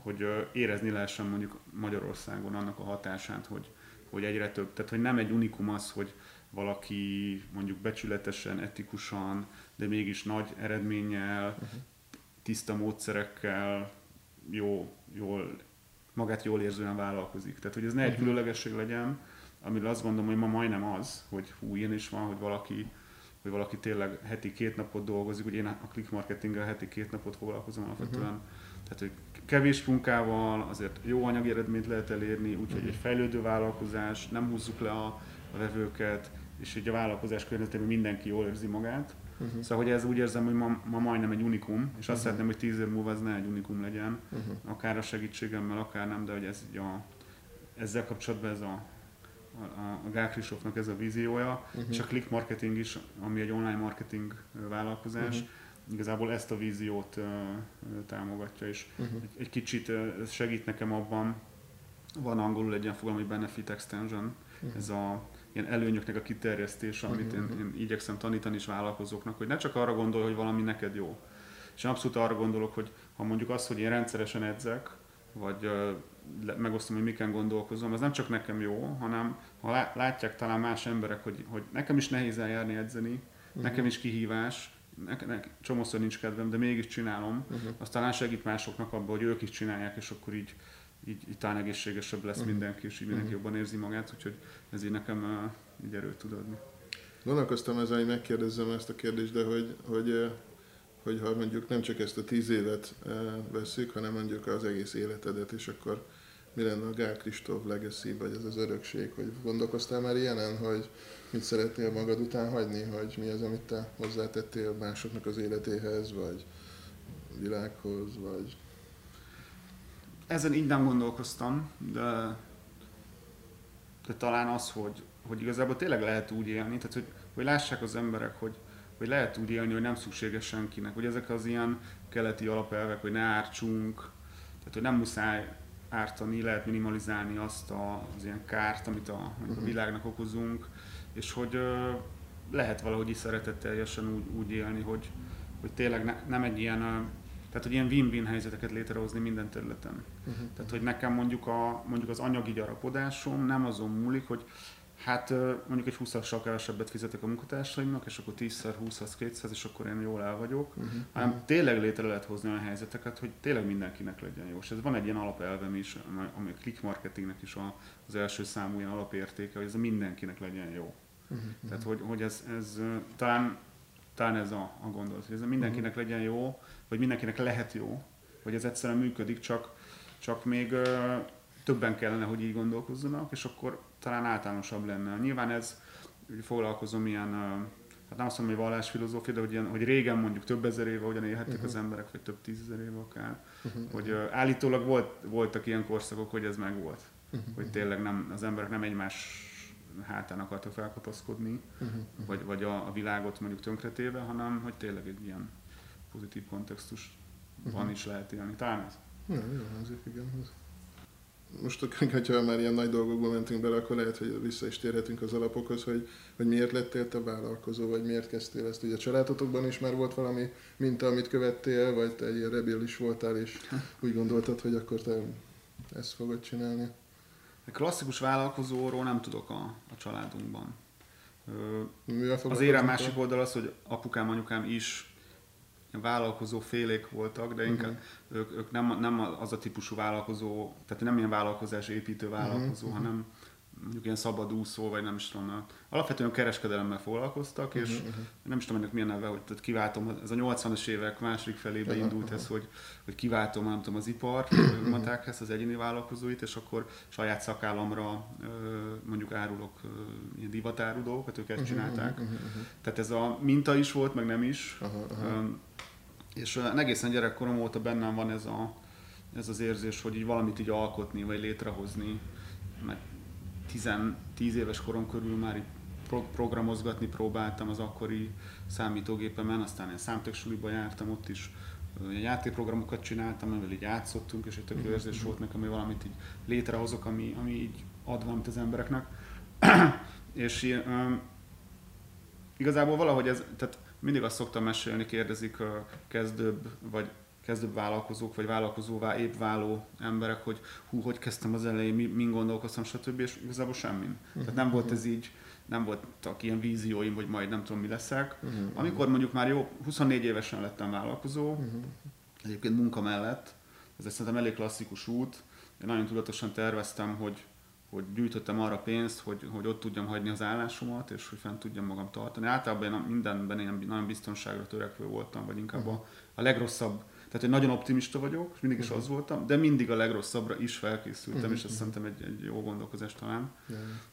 hogy érezni lehessen mondjuk Magyarországon annak a hatását, hogy, hogy egyre több, tehát hogy nem egy unikum az, hogy valaki mondjuk becsületesen, etikusan, de mégis nagy eredménnyel, uh-huh. tiszta módszerekkel, jó, jól, magát jól érzően vállalkozik. Tehát, hogy ez ne egy uh-huh. különlegesség legyen, amiről azt gondolom, hogy ma majdnem az, hogy hú, ilyen is van, hogy valaki hogy valaki tényleg heti két napot dolgozik, ugye én a click marketinggel heti két napot foglalkozom alapvetően, uh-huh. tehát hogy kevés munkával azért jó anyagi eredményt lehet elérni, úgyhogy egy fejlődő vállalkozás, nem húzzuk le a, a vevőket, és hogy a vállalkozás környezetében mindenki jól érzi magát. Uh-huh. Szóval, hogy ez úgy érzem, hogy ma, ma majdnem egy unikum, és azt uh-huh. szeretném, hogy tíz év múlva ez ne egy unikum legyen, uh-huh. akár a segítségemmel, akár nem, de hogy ez így a, ezzel kapcsolatban ez a, a, a Gál Kristófnak ez a víziója, uh-huh. és a Click Marketing is, ami egy online marketing vállalkozás, uh-huh. Igazából ezt a víziót uh, támogatja, és uh-huh. egy, egy kicsit uh, segít nekem abban, van angolul egy ilyen fogalom, hogy benefit extension, uh-huh. ez a ilyen előnyöknek a kiterjesztése, amit én, én igyekszem tanítani is vállalkozóknak, hogy ne csak arra gondolj, hogy valami neked jó. És én abszolút arra gondolok, hogy ha mondjuk azt, hogy én rendszeresen edzek, vagy uh, megosztom, hogy miken gondolkozom, az nem csak nekem jó, hanem ha látják talán más emberek, hogy, hogy nekem is nehéz eljárni edzeni, uh-huh. nekem is kihívás, nekem ne, csomószor nincs kedvem, de mégis csinálom, uh-huh. az talán segít másoknak abban, hogy ők is csinálják, és akkor így így, így talán egészségesebb lesz uh-huh. mindenki, és így mindenki uh-huh. jobban érzi magát, úgyhogy ez így nekem uh, így erőt tud adni. Gondolkoztam ezzel, hogy megkérdezzem ezt a kérdést, de hogy, hogy, hogy ha mondjuk nem csak ezt a tíz évet veszük, hanem mondjuk az egész életedet, és akkor mi lenne a Gál Kristóf legacy, vagy ez az örökség, hogy gondolkoztál már ilyenen, hogy mit szeretnél magad után hagyni, hogy mi az, amit te hozzátettél másoknak az életéhez, vagy világhoz, vagy? Ezen így nem gondolkoztam, de, de talán az, hogy, hogy igazából tényleg lehet úgy élni, tehát hogy, hogy lássák az emberek, hogy, hogy lehet úgy élni, hogy nem szükséges senkinek, hogy ezek az ilyen keleti alapelvek, hogy ne ártsunk, tehát hogy nem muszáj ártani, lehet minimalizálni azt a, az ilyen kárt, amit a, amit a mhm. világnak okozunk, és hogy ö, lehet valahogy is szeretetteljesen úgy, úgy élni, hogy, hogy tényleg ne, nem egy ilyen tehát, hogy ilyen win-win helyzeteket létrehozni minden területen. Uh-huh. Tehát, hogy nekem mondjuk, a, mondjuk az anyagi gyarapodásom nem azon múlik, hogy hát mondjuk egy 20-assal kevesebbet fizetek a munkatársaimnak, és akkor 10-szer 20 az 200, és akkor én jól el vagyok, uh-huh. hanem tényleg létre lehet hozni olyan helyzeteket, hogy tényleg mindenkinek legyen jó. És ez van egy ilyen alapelvem is, ami a click marketingnek is az első számú ilyen alapértéke, hogy ez a mindenkinek legyen jó. Uh-huh. Tehát, hogy, hogy ez, ez talán, talán ez a, a gondolat, hogy ez a mindenkinek uh-huh. legyen jó, hogy mindenkinek lehet jó, hogy ez egyszerűen működik, csak, csak még többen kellene, hogy így gondolkozzanak, és akkor talán általánosabb lenne. Nyilván ez, hogy foglalkozom ilyen, hát nem azt mondom, hogy vallásfilozófia, de hogy, ilyen, hogy régen mondjuk több ezer éve hogyan élhettek uh-huh. az emberek, vagy több tízezer éve akár, uh-huh. hogy ö, állítólag volt, voltak ilyen korszakok, hogy ez meg volt. Uh-huh. Hogy tényleg nem, az emberek nem egymás hátán akartak felkapaszkodni, uh-huh. vagy, vagy a, a világot mondjuk tönkretéve, hanem hogy tényleg egy ilyen pozitív kontextus uh-huh. van is lehet élni. Talán ez. Ja, jó hangzik, igen. Most, hogyha már ilyen nagy dolgokba mentünk bele, akkor lehet, hogy vissza is térhetünk az alapokhoz, hogy, hogy miért lettél te vállalkozó, vagy miért kezdtél ezt. Ugye a családotokban is már volt valami minta, amit követtél, vagy te egy ilyen rebél is voltál, és úgy gondoltad, hogy akkor te ezt fogod csinálni. A klasszikus vállalkozóról nem tudok a, a családunkban. az érem másik oldal az, hogy apukám, anyukám is vállalkozó félék voltak, de inkább uh-huh. ők, ők nem, nem az a típusú vállalkozó, tehát nem ilyen vállalkozás építő vállalkozó, uh-huh. hanem mondjuk ilyen szabadúszó, vagy nem is tudom, alapvetően kereskedelemmel foglalkoztak, és uh-huh. nem is tudom ennek milyen neve, hogy tehát kiváltom, ez a 80-as évek második felébe uh-huh. indult ez, hogy, hogy kiváltom, nem tudom, az ipart, mondták ezt, az egyéni vállalkozóit, és akkor saját szakállamra mondjuk árulok ilyen divatárú dolgokat, ők ezt csinálták. Uh-huh. Uh-huh. Tehát ez a minta is volt, meg nem is. Uh-huh. Uh-huh. És egészen gyerekkorom óta bennem van ez, a, ez az érzés, hogy így valamit így alkotni, vagy létrehozni. Mert 10 éves korom körül már így pro- programozgatni próbáltam az akkori számítógépemen, aztán én számtöksuliba jártam, ott is játékprogramokat csináltam, amivel így játszottunk, és egy tök jó érzés volt nekem, hogy valamit így létrehozok, ami, ami így ad valamit az embereknek. és um, igazából valahogy ez, tehát mindig azt szoktam mesélni, kérdezik a kezdőbb, vagy kezdő vállalkozók, vagy vállalkozóvá épp váló emberek, hogy hú, hogy kezdtem az elején, mi, min gondolkoztam, stb. És igazából semmin. Tehát nem volt ez így, nem voltak ilyen vízióim, hogy majd nem tudom mi leszek. Amikor mondjuk már jó, 24 évesen lettem vállalkozó, egyébként munka mellett, ez egy szerintem elég klasszikus út, én nagyon tudatosan terveztem, hogy, hogy gyűjtöttem arra pénzt, hogy, hogy ott tudjam hagyni az állásomat, és hogy fent tudjam magam tartani. Általában én mindenben én nagyon biztonságra törekvő voltam, vagy inkább a, a legrosszabb, tehát hogy nagyon optimista vagyok, és mindig is az voltam, de mindig a legrosszabbra is felkészültem, és ez szerintem egy, egy jó gondolkozás talán.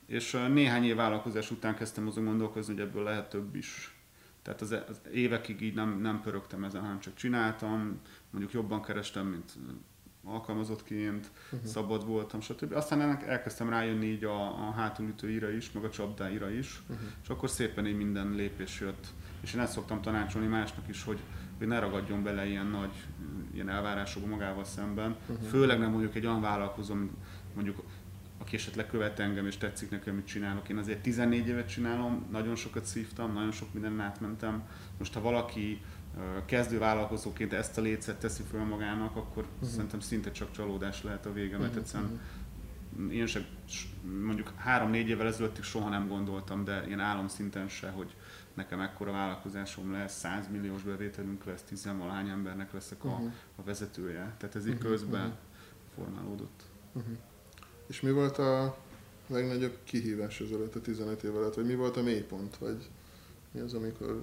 És uh, néhány év vállalkozás után kezdtem azon gondolkozni, hogy ebből lehet több is. Tehát az, az évekig így nem, nem pörögtem ezen, hanem csak csináltam, mondjuk jobban kerestem, mint alkalmazottként, uh-huh. szabad voltam, stb. Aztán ennek elkezdtem rájönni így a, a hátulütőire is, meg a csapdáira is, uh-huh. és akkor szépen így minden lépés jött. És én ezt szoktam tanácsolni másnak is, hogy, hogy ne ragadjon bele ilyen nagy ilyen elvárásokba magával szemben. Uh-huh. Főleg nem mondjuk egy olyan vállalkozó, mondjuk aki esetleg követ engem és tetszik nekem, mit csinálok. Én azért 14 évet csinálom, nagyon sokat szívtam, nagyon sok mindenen átmentem. Most ha valaki kezdő vállalkozóként ezt a lécet teszi föl magának, akkor uh-huh. szerintem szinte csak csalódás lehet a vége, mert uh-huh. egyszerűen én sem mondjuk három-négy évvel ezelőttig soha nem gondoltam, de ilyen álomszinten se, hogy nekem ekkora vállalkozásom lesz, 100 milliós bevételünk lesz, tizenvalány embernek leszek a, uh-huh. a vezetője. Tehát ez így uh-huh. közben uh-huh. formálódott. Uh-huh. És mi volt a legnagyobb kihívás az előtt a 15 év alatt, vagy mi volt a mélypont, vagy mi az, amikor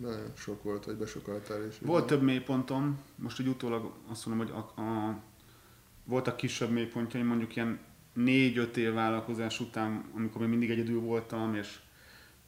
nagyon sok volt, vagy besokaltál is. Volt több mélypontom, most úgy utólag azt mondom, hogy a, a, voltak kisebb mélypontjaim, mondjuk ilyen négy-öt év vállalkozás után, amikor még mindig egyedül voltam, és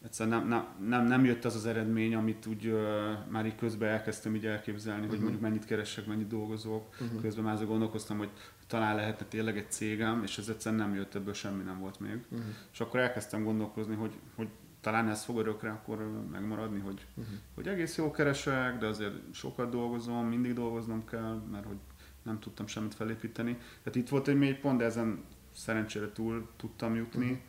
egyszerűen nem, nem, nem, nem jött az az eredmény, amit úgy uh, már így közben elkezdtem így elképzelni, uh-huh. hogy mhm. mondjuk mennyit keresek, mennyit dolgozok. Uh-huh. Közben már gondolkoztam, hogy talán lehetne tényleg egy cégem, és ez egyszerűen nem jött, ebből semmi nem volt még. Uh-huh. És akkor elkezdtem gondolkozni, hogy, hogy talán ez fog örökre akkor megmaradni, hogy, uh-huh. hogy egész jó keresek, de azért sokat dolgozom, mindig dolgoznom kell, mert hogy nem tudtam semmit felépíteni. Tehát itt volt egy mélypont, de ezen szerencsére túl tudtam jutni. Uh-huh.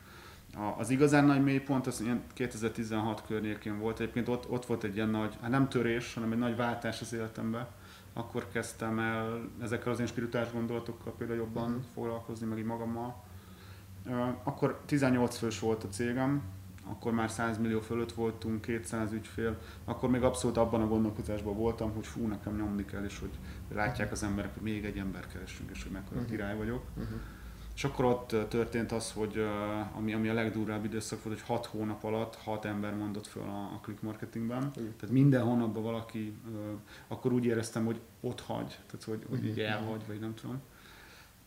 Az igazán nagy mélypont az ilyen 2016 környékén volt. Egyébként ott, ott volt egy ilyen nagy, hát nem törés, hanem egy nagy váltás az életemben. Akkor kezdtem el ezekkel az én spirituális gondolatokkal például jobban uh-huh. foglalkozni, meg így magammal. Akkor 18 fős volt a cégem, akkor már 100 millió fölött voltunk, 200 ügyfél, akkor még abszolút abban a gondolkozásban voltam, hogy fú, nekem nyomni kell, és hogy látják az emberek, hogy még egy ember keresünk, és hogy mekkora uh-huh. király vagyok. Uh-huh. És akkor ott történt az, hogy ami, ami a legdurvább időszak volt, hogy 6 hónap alatt 6 ember mondott föl a, a click marketingben. Uh-huh. Tehát minden hónapban valaki, akkor úgy éreztem, hogy ott hagy, tehát hogy, hogy így elhagy, vagy nem tudom.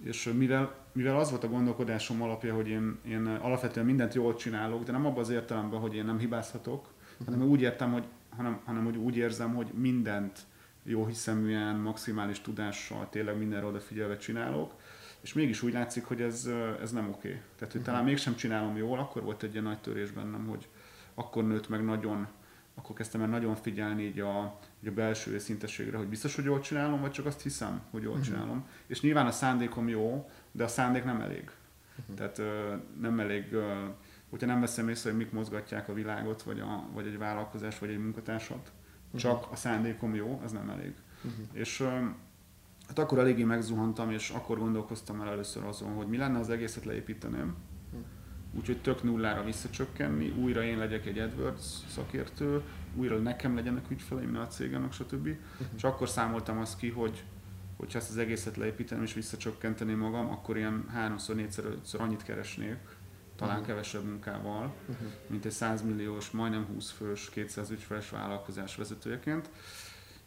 És mivel, mivel az volt a gondolkodásom alapja, hogy én, én alapvetően mindent jól csinálok, de nem abban az értelemben, hogy én nem hibázhatok, hanem úgy értem, hogy, hanem, hanem hogy úgy érzem, hogy mindent jó hiszeműen, maximális tudással, tényleg mindenre odafigyelve csinálok, és mégis úgy látszik, hogy ez, ez nem oké. Okay. Tehát, hogy talán mégsem csinálom jól, akkor volt egy ilyen nagy törés bennem, hogy akkor nőtt meg nagyon, akkor kezdtem el nagyon figyelni így a, így a belső őszintességre, hogy biztos, hogy jól csinálom, vagy csak azt hiszem, hogy jól uh-huh. csinálom. És nyilván a szándékom jó, de a szándék nem elég. Uh-huh. Tehát nem elég, hogyha nem veszem észre, hogy mik mozgatják a világot, vagy, a, vagy egy vállalkozás, vagy egy munkatársat, uh-huh. csak a szándékom jó, ez nem elég. Uh-huh. És hát akkor eléggé megzuhantam, és akkor gondolkoztam el először azon, hogy mi lenne az egészet leépíteném, úgyhogy tök nullára visszacsökkenni, újra én legyek egy AdWords szakértő, újra nekem legyenek ügyfeleim, ne a cégemnek, stb. Uh-huh. És akkor számoltam azt ki, hogy hogyha ezt az egészet leépíteném és visszacsökkenteném magam, akkor ilyen háromszor, négyszer, ötször annyit keresnék, talán uh-huh. kevesebb munkával, uh-huh. mint egy 100 milliós, majdnem 20 fős, 200 ügyfeles vállalkozás vezetőjeként.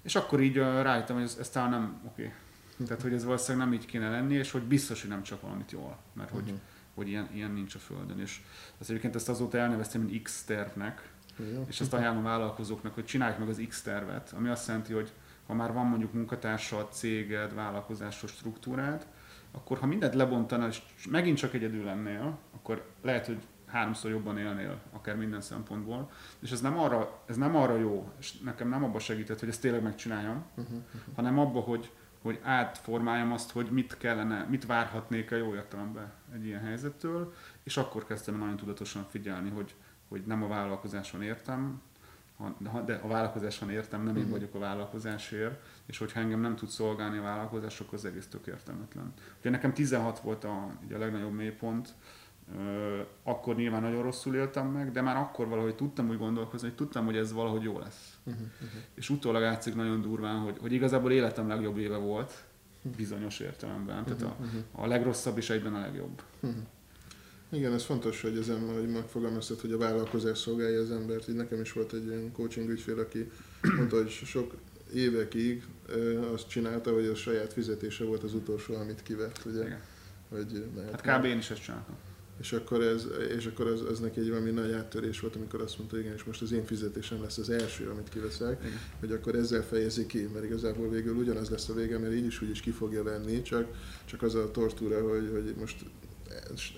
És akkor így uh, rájöttem, hogy ez, ez talán nem oké. Okay. Tehát, hogy ez valószínűleg nem így kéne lenni, és hogy biztos, hogy nem csak valamit jól. Mert hogy uh-huh hogy ilyen, ilyen nincs a Földön. És ezt egyébként ezt azóta elneveztem, mint X-tervnek, Igen. és ezt ajánlom vállalkozóknak, hogy csinálják meg az X-tervet, ami azt jelenti, hogy ha már van mondjuk munkatársad, céged, vállalkozásos struktúrád, akkor ha mindent lebontanál, és megint csak egyedül lennél, akkor lehet, hogy háromszor jobban élnél, akár minden szempontból. És ez nem arra, ez nem arra jó, és nekem nem abba segített, hogy ezt tényleg megcsináljam, uh-huh, uh-huh. hanem abba, hogy hogy átformáljam azt, hogy mit kellene, mit várhatnék a jó értelemben egy ilyen helyzettől, és akkor kezdtem nagyon tudatosan figyelni, hogy, hogy nem a vállalkozáson értem, de a vállalkozáson értem, nem én mhm. vagyok a vállalkozásért, és hogyha engem nem tud szolgálni a vállalkozás, akkor az egész tök értelmetlen. Ugye nekem 16 volt a, ugye a legnagyobb mélypont, akkor nyilván nagyon rosszul éltem meg, de már akkor valahogy tudtam úgy gondolkozni, hogy tudtam, hogy ez valahogy jó lesz. Uh-huh, uh-huh. És utólag látszik nagyon durván, hogy, hogy igazából életem legjobb éve volt, bizonyos értelemben. Tehát a, a legrosszabb is egyben a legjobb. Igen, ez fontos, hogy, ember, hogy megfogalmaztad, hogy a vállalkozás szolgálja az embert. Így nekem is volt egy ilyen coaching ügyfél, aki mondta, hogy sok évekig azt csinálta, hogy a saját fizetése volt az utolsó, amit kivett. Ugye? Igen. Hogy, hát kb. én is ezt csináltam. És akkor, ez, és akkor az, az neki egy valami nagy áttörés volt, amikor azt mondta, igen, és most az én fizetésem lesz az első, amit kiveszek, igen. hogy akkor ezzel fejezi ki, mert igazából végül ugyanaz lesz a vége, mert így is úgy is ki fogja venni, csak, csak az a tortúra, hogy, hogy most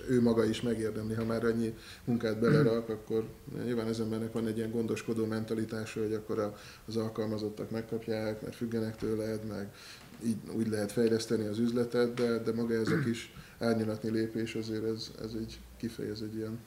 ő maga is megérdemli, ha már annyi munkát belerak, akkor nyilván az embernek van egy ilyen gondoskodó mentalitása, hogy akkor az alkalmazottak megkapják, mert függenek tőled, meg így úgy lehet fejleszteni az üzletet, de, de maga ez a kis árnyalatni lépés azért ez, ez így kifejez egy ilyen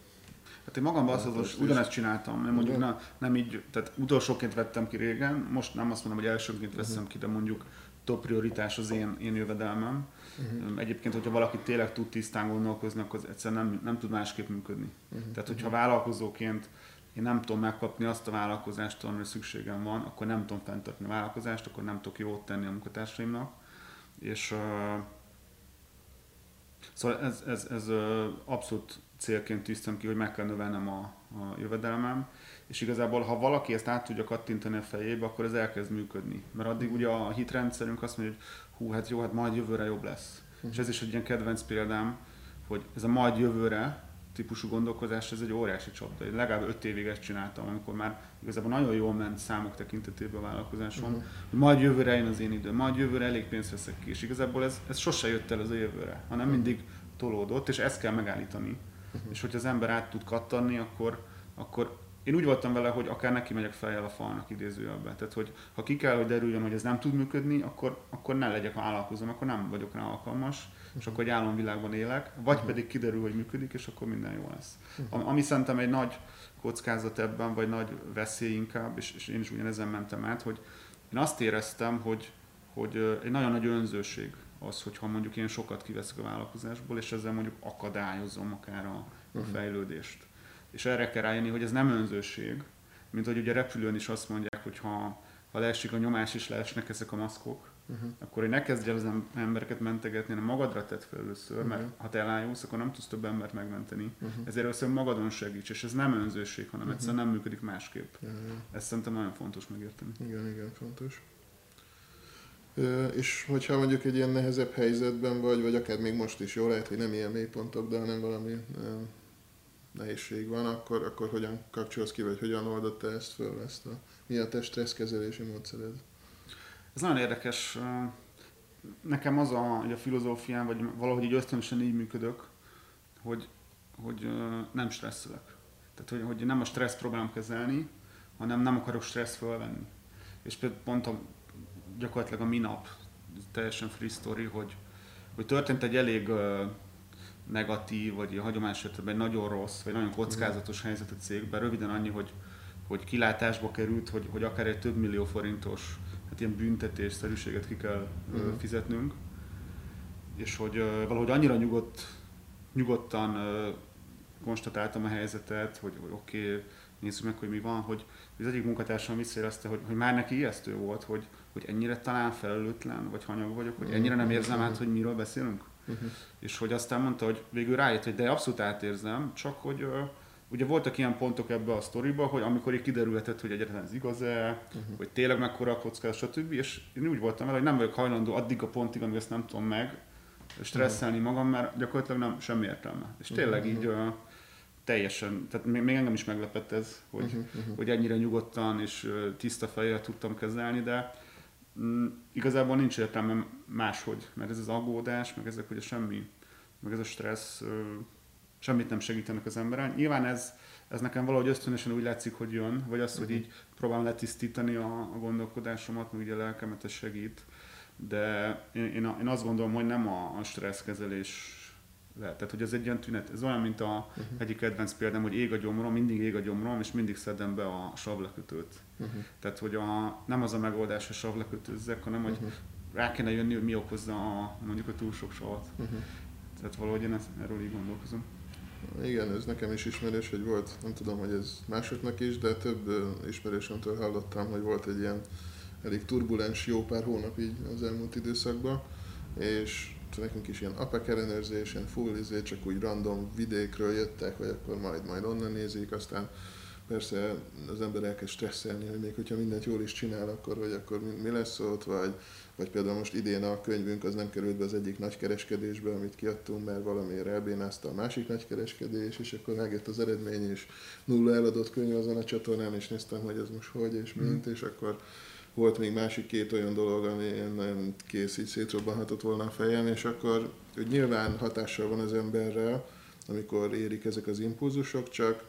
Hát én magamban azt az, ugyanezt csináltam, mert mondjuk na, nem így, tehát utolsóként vettem ki régen, most nem azt mondom, hogy elsőként veszem ki, de mondjuk top prioritás az én, én jövedelmem. Uh-huh. Egyébként, hogyha valaki tényleg tud tisztán gondolkozni, akkor az egyszerűen nem, nem tud másképp működni. Uh-huh. Tehát, hogyha vállalkozóként én nem tudom megkapni azt a vállalkozást, amire szükségem van, akkor nem tudom fenntartani a vállalkozást, akkor nem tudok jót tenni a munkatársaimnak. És uh, Szóval ez, ez, ez abszolút célként tűztem ki, hogy meg kell növelnem a, a jövedelmem, és igazából, ha valaki ezt át tudja kattintani a fejébe, akkor ez elkezd működni. Mert addig ugye a hitrendszerünk azt mondja, hogy hú, hát jó, hát majd jövőre jobb lesz. Uh-huh. És ez is egy ilyen kedvenc példám, hogy ez a majd jövőre, típusú gondolkozás, ez egy óriási csapda. Én legalább öt évig ezt csináltam, amikor már igazából nagyon jól ment számok tekintetében a vállalkozáson, uh-huh. hogy majd jövőre jön az én idő, majd jövőre elég pénzt veszek ki, és igazából ez, ez sose jött el az a jövőre, hanem uh-huh. mindig tolódott, és ezt kell megállítani. Uh-huh. És hogyha az ember át tud kattanni, akkor, akkor én úgy voltam vele, hogy akár neki megyek fejjel a falnak idézőjelbe. Tehát, hogy ha ki kell, hogy derüljön, hogy ez nem tud működni, akkor, akkor ne legyek vállalkozom, akkor nem vagyok rá alkalmas és akkor egy álomvilágban élek, vagy uh-huh. pedig kiderül, hogy működik, és akkor minden jó lesz. Uh-huh. Ami szerintem egy nagy kockázat ebben, vagy nagy veszély inkább, és, és én is ugyanezen mentem át, hogy én azt éreztem, hogy, hogy egy nagyon nagy önzőség az, hogyha mondjuk én sokat kiveszek a vállalkozásból, és ezzel mondjuk akadályozom akár a, uh-huh. fejlődést. És erre kell rájönni, hogy ez nem önzőség, mint hogy ugye repülőn is azt mondják, hogy ha, ha leesik a nyomás, is leesnek ezek a maszkok, uh-huh. akkor hogy ne kezdj el az embereket mentegetni, hanem magadra tett fel először, uh-huh. mert ha te elájulsz, akkor nem tudsz több embert megmenteni. Uh-huh. Ezért először magadon segíts, és ez nem önzőség, hanem uh-huh. egyszerűen nem működik másképp. Uh-huh. Ezt szerintem nagyon fontos megérteni. Igen, igen, fontos. Ö, és hogyha mondjuk egy ilyen nehezebb helyzetben vagy, vagy akár még most is, jó lehet, hogy nem ilyen mélypontok, de hanem valami ö, nehézség van, akkor, akkor hogyan kapcsolsz ki, vagy hogyan oldotta ezt föl, ezt a, mi a te stresszkezelési módszered? Ez nagyon érdekes. Nekem az a, a filozófiám, vagy valahogy így ösztönösen így működök, hogy, hogy nem stresszelek. Tehát, hogy, hogy nem a stressz próbálom kezelni, hanem nem akarok stressz fölvenni. És pont a, gyakorlatilag a minap, teljesen free story, hogy, hogy történt egy elég negatív, vagy hagyományos értelemben egy nagyon rossz, vagy nagyon kockázatos helyzet a cégben. Röviden annyi, hogy, hogy kilátásba került, hogy, hogy akár egy több millió forintos hát ilyen büntetésszerűséget ki kell uh-huh. fizetnünk, és hogy valahogy annyira nyugodt, nyugodtan konstatáltam a helyzetet, hogy, hogy oké, okay, nézzük meg, hogy mi van, hogy az egyik munkatársam visszaérezte, hogy, hogy már neki ijesztő volt, hogy, hogy ennyire talán felelőtlen, vagy hanyag vagyok, hogy ennyire nem érzem át, hogy miről beszélünk. Uh-huh. És hogy aztán mondta, hogy végül rájött, hogy de abszolút átérzem, csak hogy ugye voltak ilyen pontok ebbe a sztoriba, hogy amikor így kiderülhetett, hogy egyáltalán ez igaz-e, uh-huh. hogy tényleg mekkora a kockázat, stb. És én úgy voltam vele, hogy nem vagyok hajlandó addig a pontig, amíg ezt nem tudom meg, stresszelni uh-huh. magam, mert gyakorlatilag nem semmi értelme. És uh-huh. tényleg így uh, teljesen, tehát még, még engem is meglepett ez, hogy, uh-huh. Uh-huh. hogy ennyire nyugodtan és uh, tiszta fejjel tudtam kezelni, de mm, igazából nincs értelme máshogy, mert ez az aggódás, meg ezek, a semmi, meg ez a stressz uh, semmit nem segítenek az emberen. Nyilván ez, ez nekem valahogy ösztönösen úgy látszik, hogy jön, vagy az, hogy mhm. így próbálom letisztítani a, a gondolkodásomat, meg ugye a lelkemet ez segít. De én, én, én azt gondolom, hogy nem a, a stresszkezelés lehet. Tehát, hogy ez egy ilyen tünet, ez olyan, mint a uh-huh. egyik kedvenc példám, hogy ég a gyomrom, mindig ég a gyomrom, és mindig szedem be a savlekötőt. Uh-huh. Tehát, hogy a, nem az a megoldás, hogy savlekötőzzek, hanem hogy uh-huh. rá kéne jönni, hogy mi okozza a, mondjuk a túl sok savat. Uh-huh. Tehát valahogy én ezt, erről így gondolkozom. Igen, ez nekem is ismerős, hogy volt, nem tudom, hogy ez másoknak is, de több ismerősömtől hallottam, hogy volt egy ilyen elég turbulens jó pár hónap így az elmúlt időszakban, és nekünk is ilyen APEC ellenőrzés, ilyen full izé, csak úgy random vidékről jöttek, vagy akkor majd, majd onnan nézik, aztán persze az ember elkezd stresszelni, hogy még hogyha mindent jól is csinál, akkor hogy akkor mi, mi lesz ott, vagy, vagy például most idén a könyvünk az nem került be az egyik nagy kereskedésbe, amit kiadtunk, mert valamiért elbénázta a másik nagy kereskedés, és akkor megjött az eredmény, és nulla eladott könyv azon a csatornán, és néztem, hogy ez most hogy és mint, mm. és akkor volt még másik két olyan dolog, ami nem kész így szétrobbanhatott volna a fejem, és akkor hogy nyilván hatással van az emberre, amikor érik ezek az impulzusok, csak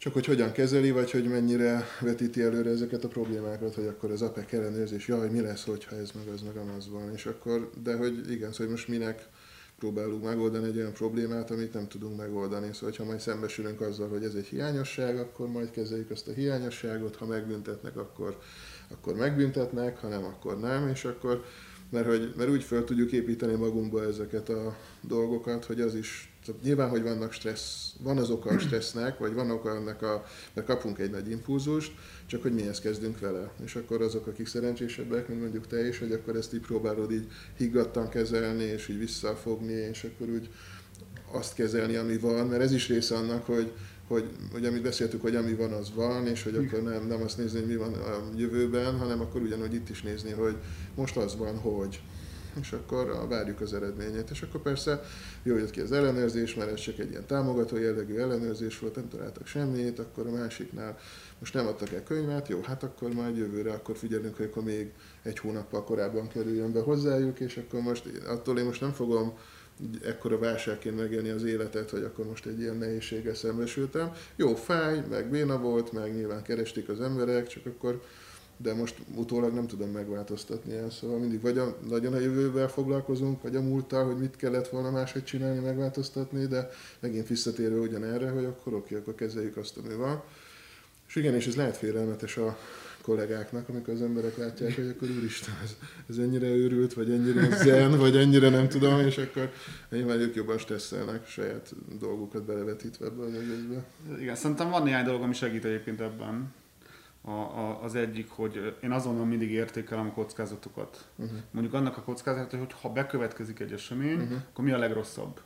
csak hogy hogyan kezeli, vagy hogy mennyire vetíti előre ezeket a problémákat, hogy akkor az APEC ellenőrzés, jaj, mi lesz, hogyha ez meg az meg az van, és akkor, de hogy igen, szóval most minek próbálunk megoldani egy olyan problémát, amit nem tudunk megoldani. Szóval, ha majd szembesülünk azzal, hogy ez egy hiányosság, akkor majd kezeljük azt a hiányosságot, ha megbüntetnek, akkor akkor megbüntetnek, ha nem, akkor nem, és akkor, mert, hogy, mert úgy fel tudjuk építeni magunkba ezeket a dolgokat, hogy az is, nyilván, hogy vannak stressz, van az oka a stressznek, vagy van oka annak a, mert kapunk egy nagy impulzust, csak hogy mihez kezdünk vele. És akkor azok, akik szerencsésebbek, mint mondjuk te is, hogy akkor ezt így próbálod így higgadtan kezelni, és így visszafogni, és akkor úgy azt kezelni, ami van, mert ez is része annak, hogy, hogy, hogy amit beszéltük, hogy ami van, az van, és hogy akkor nem, nem azt nézni, hogy mi van a jövőben, hanem akkor ugyanúgy itt is nézni, hogy most az van, hogy és akkor várjuk az eredményét. És akkor persze jó jött ki az ellenőrzés, mert ez csak egy ilyen támogató jellegű ellenőrzés volt, nem találtak semmit, akkor a másiknál most nem adtak el könyvet, jó, hát akkor majd jövőre akkor figyelünk, hogy akkor még egy hónappal korábban kerüljön be hozzájuk, és akkor most attól én most nem fogom ekkora válságként megélni az életet, hogy akkor most egy ilyen nehézséggel szembesültem. Jó, fáj, meg béna volt, meg nyilván keresték az emberek, csak akkor de most utólag nem tudom megváltoztatni el, szóval mindig vagy a, nagyon a jövővel foglalkozunk, vagy a múlttal, hogy mit kellett volna máshogy csinálni, megváltoztatni, de megint visszatérve ugyanerre, hogy akkor oké, akkor kezeljük azt, ami van. És igen, és ez lehet félelmetes a kollégáknak, amikor az emberek látják, hogy akkor úristen, ez, ez ennyire őrült, vagy ennyire zen, vagy ennyire nem tudom, és akkor nyilván ők jobban stresszelnek saját dolgukat belevetítve ebbe az egészbe. Igen, szerintem van néhány dolog, ami segít egyébként ebben. A, a, az egyik, hogy én azonnal mindig értékelem a kockázatokat. Uh-huh. Mondjuk annak a kockázat, hogy ha bekövetkezik egy esemény, uh-huh. akkor mi a legrosszabb?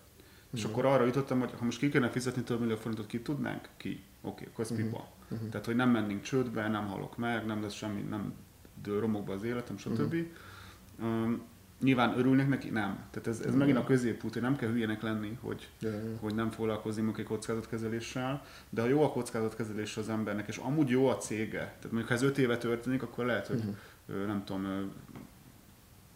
És uh-huh. akkor arra jutottam, hogy ha most ki kéne fizetni több millió forintot, ki tudnánk? Ki. Oké, okay, akkor ez uh-huh. pipa. Uh-huh. Tehát, hogy nem mennénk csődbe, nem halok meg, nem lesz semmi, nem dől romokba az életem, stb. Uh-huh. Um, nyilván örülnek neki? Nem. Tehát ez, ez megint a középút, hogy nem kell hülyének lenni, hogy, yeah. hogy nem foglalkozni egy kockázatkezeléssel, de ha jó a kockázatkezelés az embernek, és amúgy jó a cége, tehát mondjuk ha ez öt éve történik, akkor lehet, hogy uh-huh. nem tudom,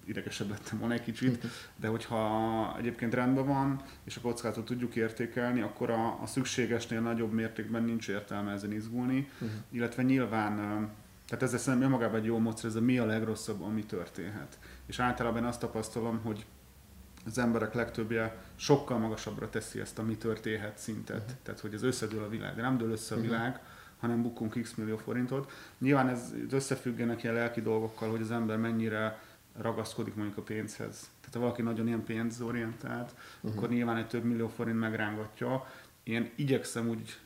idegesebb lettem volna egy kicsit, de hogyha egyébként rendben van, és a kockázatot tudjuk értékelni, akkor a, a szükségesnél nagyobb mértékben nincs értelme ezen izgulni, uh-huh. illetve nyilván, tehát ez szerintem önmagában egy jó módszer, ez a mi a legrosszabb, ami történhet. És általában azt tapasztalom, hogy az emberek legtöbbje sokkal magasabbra teszi ezt a mi történhet szintet. Uh-huh. Tehát, hogy ez összedől a világ. De nem dől össze a mhm. világ, uh-huh. hanem bukunk x millió forintot. Nyilván ez összefüggenek ilyen lelki dolgokkal, hogy az ember mennyire ragaszkodik mondjuk a pénzhez. Tehát ha valaki nagyon ilyen pénzorientált, uh-huh. akkor nyilván egy több millió forint megrángatja. Én igyekszem úgy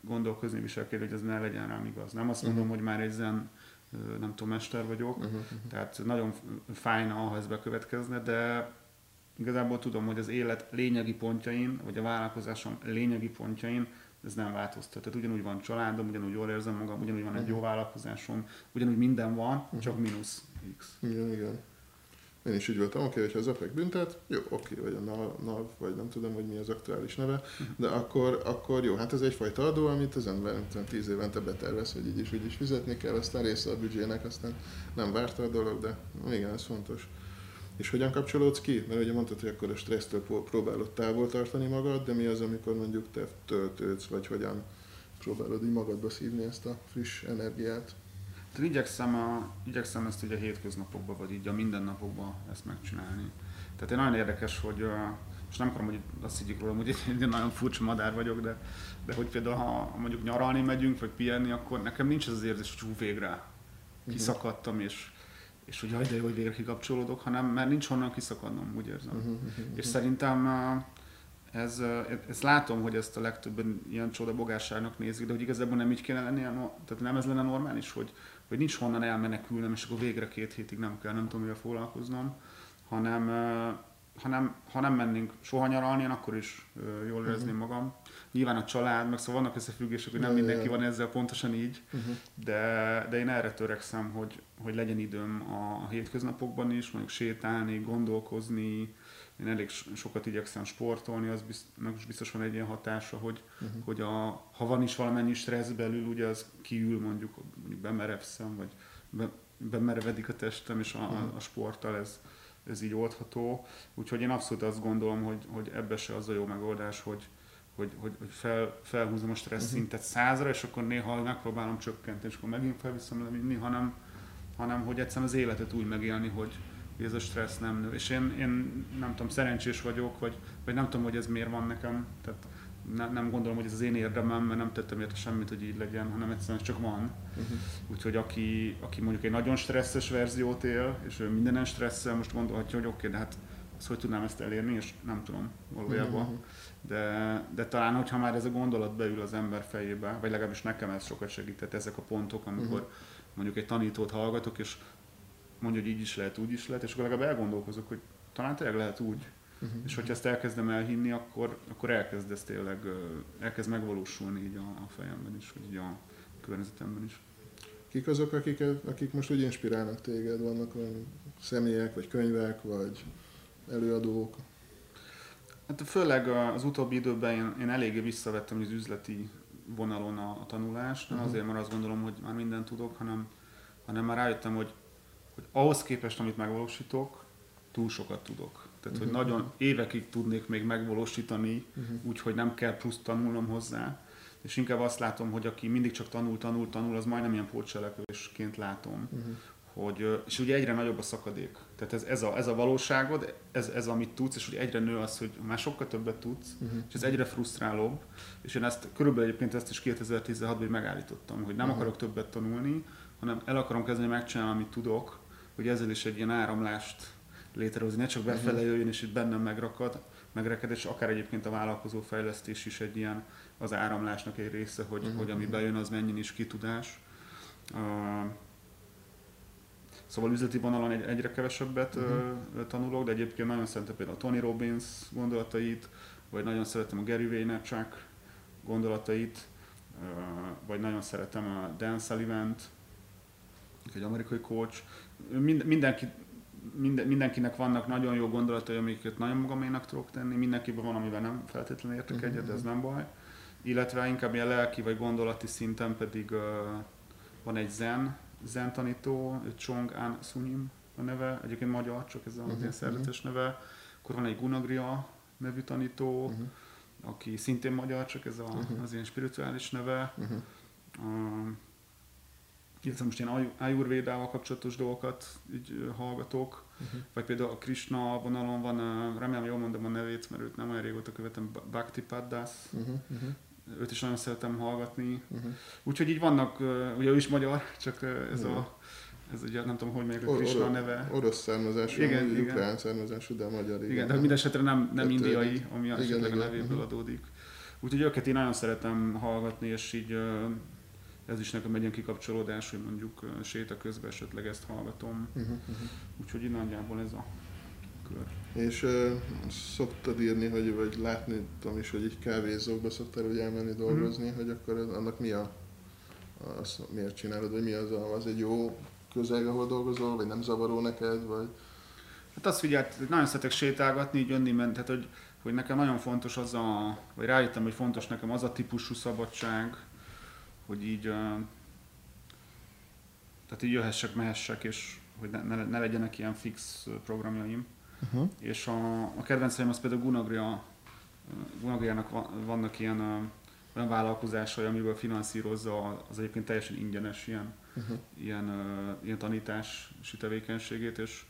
gondolkozni, viselkedni, hogy ez ne legyen rám igaz. Nem azt mondom, uh-huh. hogy már egy zen, nem tudom, mester vagyok, uh-huh. tehát nagyon fájna, ha ez bekövetkezne, de igazából tudom, hogy az élet lényegi pontjain, vagy a vállalkozásom lényegi pontjain ez nem változtat. Tehát ugyanúgy van családom, ugyanúgy jól érzem magam, ugyanúgy van egy jó vállalkozásom, ugyanúgy minden van, uh-huh. csak mínusz X. Igen, igen. Én is úgy voltam, oké, hogyha az APEC büntet, jó, oké, vagy a NAV, vagy nem tudom, hogy mi az aktuális neve, de akkor, akkor jó, hát ez egyfajta adó, amit az ember nem 10 évente betervez, hogy így is, úgy is fizetni kell, aztán része a büdzsének, aztán nem várta a dolog, de igen, ez fontos. És hogyan kapcsolódsz ki? Mert ugye mondtad, hogy akkor a stressztől próbálod távol tartani magad, de mi az, amikor mondjuk te töltődsz, vagy hogyan próbálod így magadba szívni ezt a friss energiát? Tehát igyekszem, a, igyekszem ezt ugye a hétköznapokban, vagy így a mindennapokban ezt megcsinálni. Tehát egy nagyon érdekes, hogy és nem akarom, hogy azt higgyük rólam, hogy én nagyon furcsa madár vagyok, de, de hogy például ha mondjuk nyaralni megyünk, vagy pihenni, akkor nekem nincs az az érzés, hogy hú, végre mhm. kiszakadtam, és, és hogy jaj, de jó, hogy végre kikapcsolódok, hanem mert nincs honnan kiszakadnom, úgy érzem. Uh-huh, uh-huh. És szerintem ez, ezt látom, hogy ezt a legtöbben ilyen csoda bogárságnak nézik, de hogy igazából nem így kéne lenni, tehát nem ez lenne normális, hogy, hogy nincs honnan elmenekülnem, és akkor végre két hétig nem kell, nem tudom, mivel foglalkoznom, hanem, hanem ha nem mennénk soha nyaralni, én akkor is jól érezném uh-huh. magam. Nyilván a család, meg szóval vannak összefüggések, hogy nem mindenki van ezzel pontosan így, uh-huh. de, de én erre törekszem, hogy, hogy legyen időm a, a hétköznapokban is, mondjuk sétálni, gondolkozni, én elég sokat igyekszem sportolni, az biztos, meg is biztos van egy ilyen hatása, hogy, uh-huh. hogy a, ha van is valamennyi stressz belül, ugye az kiül mondjuk, mondjuk bemerevszem, vagy be, bemerevedik a testem, és a, uh-huh. a sporttal ez, ez így oldható. Úgyhogy én abszolút azt gondolom, hogy, hogy ebbe se az a jó megoldás, hogy, hogy, hogy, hogy fel, felhúzom a stressz uh-huh. szintet százra, és akkor néha megpróbálom csökkenteni, és akkor megint felviszem le, hanem, hanem hogy egyszerűen az életet úgy megélni, hogy, hogy ez a stressz nem nő. És én, én nem tudom, szerencsés vagyok, vagy, vagy nem tudom, hogy ez miért van nekem. Tehát ne, nem gondolom, hogy ez az én érdemem, mert nem tettem érte semmit, hogy így legyen, hanem egyszerűen csak van. Uh-huh. Úgyhogy aki, aki mondjuk egy nagyon stresszes verziót él, és ő mindenen stresszel, most gondolhatja, hogy oké, okay, de hát azt hogy tudnám ezt elérni, és nem tudom valójában. Uh-huh. De, de talán, hogyha már ez a gondolat beül az ember fejébe, vagy legalábbis nekem ez sokat segített, ezek a pontok, amikor uh-huh. mondjuk egy tanítót hallgatok, és mondja, hogy így is lehet, úgy is lehet, és akkor legalább elgondolkozok, hogy talán tényleg lehet úgy. Uh-huh. És hogyha ezt elkezdem elhinni, akkor, akkor elkezd ez tényleg, elkezd megvalósulni így a, a fejemben is, vagy így a környezetemben is. Kik azok, akik, akik most úgy inspirálnak téged? Vannak olyan személyek, vagy könyvek, vagy előadók? Hát főleg az utóbbi időben én, én eléggé visszavettem az üzleti vonalon a, a tanulást, nem uh-huh. azért, mert azt gondolom, hogy már mindent tudok, hanem, hanem már rájöttem, hogy hogy ahhoz képest, amit megvalósítok, túl sokat tudok. Tehát, uh-huh. hogy mhm. nagyon évekig tudnék még megvalósítani, uh-huh. úgyhogy nem kell plusz tanulnom hozzá. És inkább azt látom, hogy aki mindig csak tanul, tanul, tanul, az majdnem ilyen pótselekvésként látom. Uh-huh. Hogy, és ugye egyre nagyobb a szakadék. Tehát ez, ez, a, ez a valóságod, ez, ez amit tudsz, és ugye egyre nő az, hogy már sokkal többet tudsz, uh-huh. és ez egyre frusztrálóbb. És én ezt körülbelül egyébként ezt is 2016-ban megállítottam, hogy nem uh-huh. akarok többet tanulni, hanem el akarom kezdeni megcsinálni, amit tudok, hogy ezzel is egy ilyen áramlást létrehozni, ne csak befele mhm. jöjjön, és itt bennem megrakad, megreked, és akár egyébként a vállalkozó fejlesztés is egy ilyen az áramlásnak egy része, hogy, uh-huh. hogy ami bejön, az mennyien is kitudás. Uh, szóval üzleti vonalon egy, egyre kevesebbet uh-huh. tanulok, de egyébként nagyon szeretem például a Tony Robbins gondolatait, vagy nagyon szeretem a Gary Vaynerchuk gondolatait, uh, vagy nagyon szeretem a Dan Sullivan-t, egy amerikai coach, mind, mindenki, minden, mindenkinek vannak nagyon jó gondolatai, amiket nagyon magaménak tudok tenni, mindenkiben van, amivel nem feltétlenül értek uh-huh. egyet, de ez nem baj. Illetve inkább ilyen lelki vagy gondolati szinten pedig uh, van egy zen, zen tanító, Chong An Sunim a neve, egyébként magyar, csak ez az uh-huh. ilyen szerzetes neve. Akkor van egy Gunagria nevű tanító, uh-huh. aki szintén magyar, csak ez a, uh-huh. az ilyen spirituális neve. Uh-huh. Uh, illetve most ilyen Ayurvédával kapcsolatos dolgokat így hallgatok, uh-huh. vagy például a Krishna vonalon van, remélem jól mondom a nevét, mert őt nem olyan régóta követem, Bhakti Paddas, uh-huh. uh-huh. őt is nagyon szeretem hallgatni. Uh-huh. Úgyhogy így vannak, ugye ő is magyar, csak ez uh-huh. a ez ugye nem tudom, hogy melyik a Krishna neve. Orosz származású, igen, igen. ukrán származású, de magyar. Igen, igen de minden esetre nem, nem indiai, ami igen, esetleg igen, a nevéből uh-huh. adódik. Úgyhogy őket én nagyon szeretem hallgatni, és így ez is nekem egy ilyen kikapcsolódás, hogy mondjuk séta közben esetleg ezt hallgatom. Uh-huh, uh-huh. Úgyhogy nagyjából ez a kör. És uh, szoktad írni, hogy, vagy látni tudom is, hogy így kávézókba szoktál hogy elmenni dolgozni, uh-huh. hogy akkor annak mi a, az, miért csinálod, vagy mi az, a, az egy jó közeg, ahol dolgozol, vagy nem zavaró neked, vagy... Hát azt figyelt, nagyon szeretek sétálgatni, így jönni, ment, tehát hogy, hogy nekem nagyon fontos az a, vagy rájöttem, hogy fontos nekem az a típusú szabadság, hogy így, tehát így jöhessek, mehessek, és hogy ne, ne, ne legyenek ilyen fix programjaim. Uh-huh. És a, a kedvenceim az például Gunagria, Gunagriának vannak ilyen olyan vállalkozásai, amiből finanszírozza az egyébként teljesen ingyenes ilyen, uh-huh. ilyen, ilyen tanítási tevékenységét, és,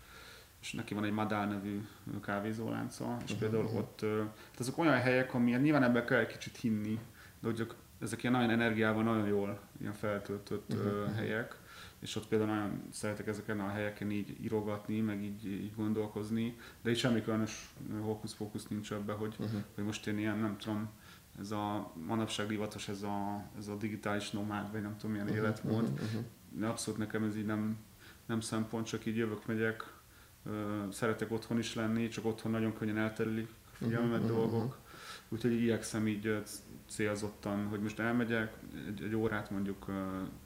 és neki van egy Madál nevű kávézólánca, és uh-huh, például uh-huh. ott, tehát azok olyan helyek, ami nyilván ebben kell egy kicsit hinni, de hogy ezek ilyen nagyon energiával nagyon jól ilyen feltöltött uh-huh. helyek, és ott például nagyon szeretek ezeken a helyeken így írogatni, meg így, így gondolkozni, de itt semmi különös hókusz-fókusz nincs ebben, hogy, uh-huh. hogy most én ilyen, nem tudom, ez a manapság divatos, ez a, ez a digitális nomád, vagy nem tudom milyen uh-huh, életmód. Uh-huh, uh-huh. Abszolút nekem ez így nem, nem szempont, csak így jövök, megyek, szeretek otthon is lenni, csak otthon nagyon könnyen elterülik a figyelmemet uh-huh, dolgok. Úgyhogy igyekszem így célzottan, hogy most elmegyek, egy, egy órát mondjuk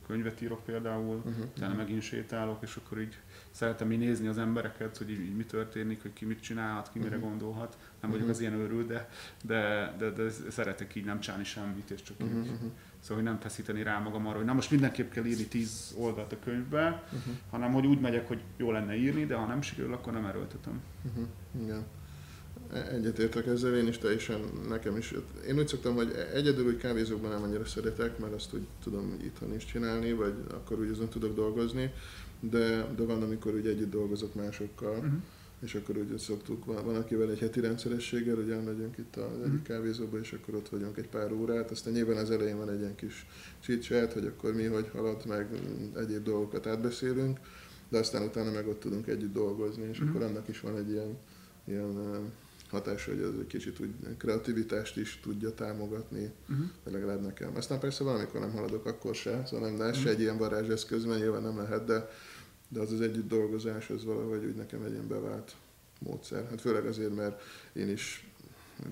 könyvet írok például, uh-huh. utána megint sétálok, és akkor így szeretem így nézni az embereket, hogy így, így mi történik, hogy ki mit csinálhat, ki uh-huh. mire gondolhat. Nem vagyok uh-huh. az ilyen őrült, de, de, de, de, szeretek így nem csinálni semmit, és csak uh-huh. így, szóval hogy nem feszíteni rá magam arra, hogy na most mindenképp kell írni tíz oldalt a könyvbe, uh-huh. hanem hogy úgy megyek, hogy jó lenne írni, de ha nem sikerül, akkor nem erőltetem. Uh-huh. Igen. Egyetértek ezzel, én is teljesen nekem is. Én úgy szoktam, hogy egyedül úgy kávézókban nem annyira szeretek, mert azt úgy tudom itthon is csinálni, vagy akkor úgy azon tudok dolgozni, de, de van, amikor úgy együtt dolgozok másokkal, uh-huh. és akkor úgy szoktuk, van, van akivel egy heti rendszerességgel, hogy elmegyünk itt az uh-huh. egyik kávézóba, és akkor ott vagyunk egy pár órát, aztán nyilván az elején van egy ilyen kis chit hogy akkor mi hogy halad, meg egyéb dolgokat átbeszélünk, de aztán utána meg ott tudunk együtt dolgozni, és uh-huh. akkor ennek is van egy ilyen, ilyen hatása, hogy az egy kicsit úgy kreativitást is tudja támogatni, uh-huh. legalább nekem. Aztán persze valamikor nem haladok, akkor se, szóval nem, uh-huh. se egy ilyen varázseszköz, mert nyilván nem lehet, de, de az az együtt dolgozás, az valahogy úgy nekem egy ilyen bevált módszer. Hát főleg azért, mert én is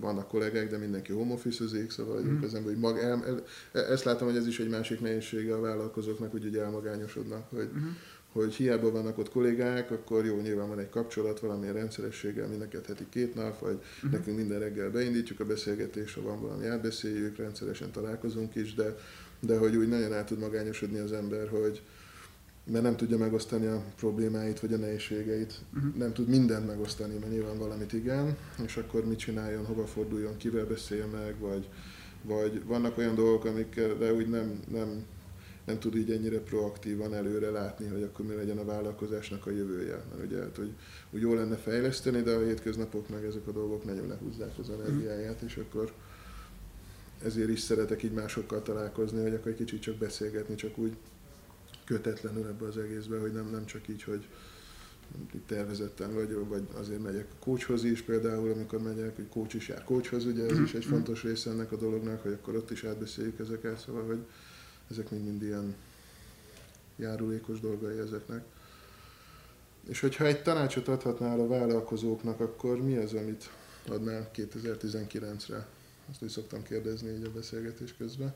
vannak kollégák, de mindenki home office szóval mm. az ember, hogy mag, el, el, ezt látom, hogy ez is egy másik nehézsége a vállalkozóknak, hogy ugye elmagányosodnak, hogy, mm hogy hiába vannak ott kollégák, akkor jó, nyilván van egy kapcsolat valamilyen rendszerességgel, mindenket heti két nap, vagy uh-huh. nekünk minden reggel beindítjuk a beszélgetést, ha van valami átbeszéljük, rendszeresen találkozunk is, de, de hogy úgy nagyon el tud magányosodni az ember, hogy mert nem tudja megosztani a problémáit vagy a nehézségeit, uh-huh. nem tud mindent megosztani, mert nyilván valamit igen, és akkor mit csináljon, hova forduljon, kivel beszélje meg, vagy, vagy vannak olyan dolgok, amikre úgy nem, nem nem tud így ennyire proaktívan előre látni, hogy akkor mi legyen a vállalkozásnak a jövője. Mert ugye, hát, hogy, hogy jó lenne fejleszteni, de a hétköznapok meg ezek a dolgok nagyon lehúzzák az energiáját, és akkor ezért is szeretek így másokkal találkozni, hogy akkor egy kicsit csak beszélgetni, csak úgy kötetlenül ebbe az egészbe, hogy nem, nem csak így, hogy tervezetten vagy, vagy azért megyek a coachhoz is például, amikor megyek, hogy coach is jár coachhoz, ugye ez is egy fontos része ennek a dolognak, hogy akkor ott is átbeszéljük ezeket, szóval, hogy ezek még mind ilyen járulékos dolgai ezeknek. És hogyha egy tanácsot adhatnál a vállalkozóknak, akkor mi az, amit adnál 2019-re? Azt úgy szoktam kérdezni így a beszélgetés közben.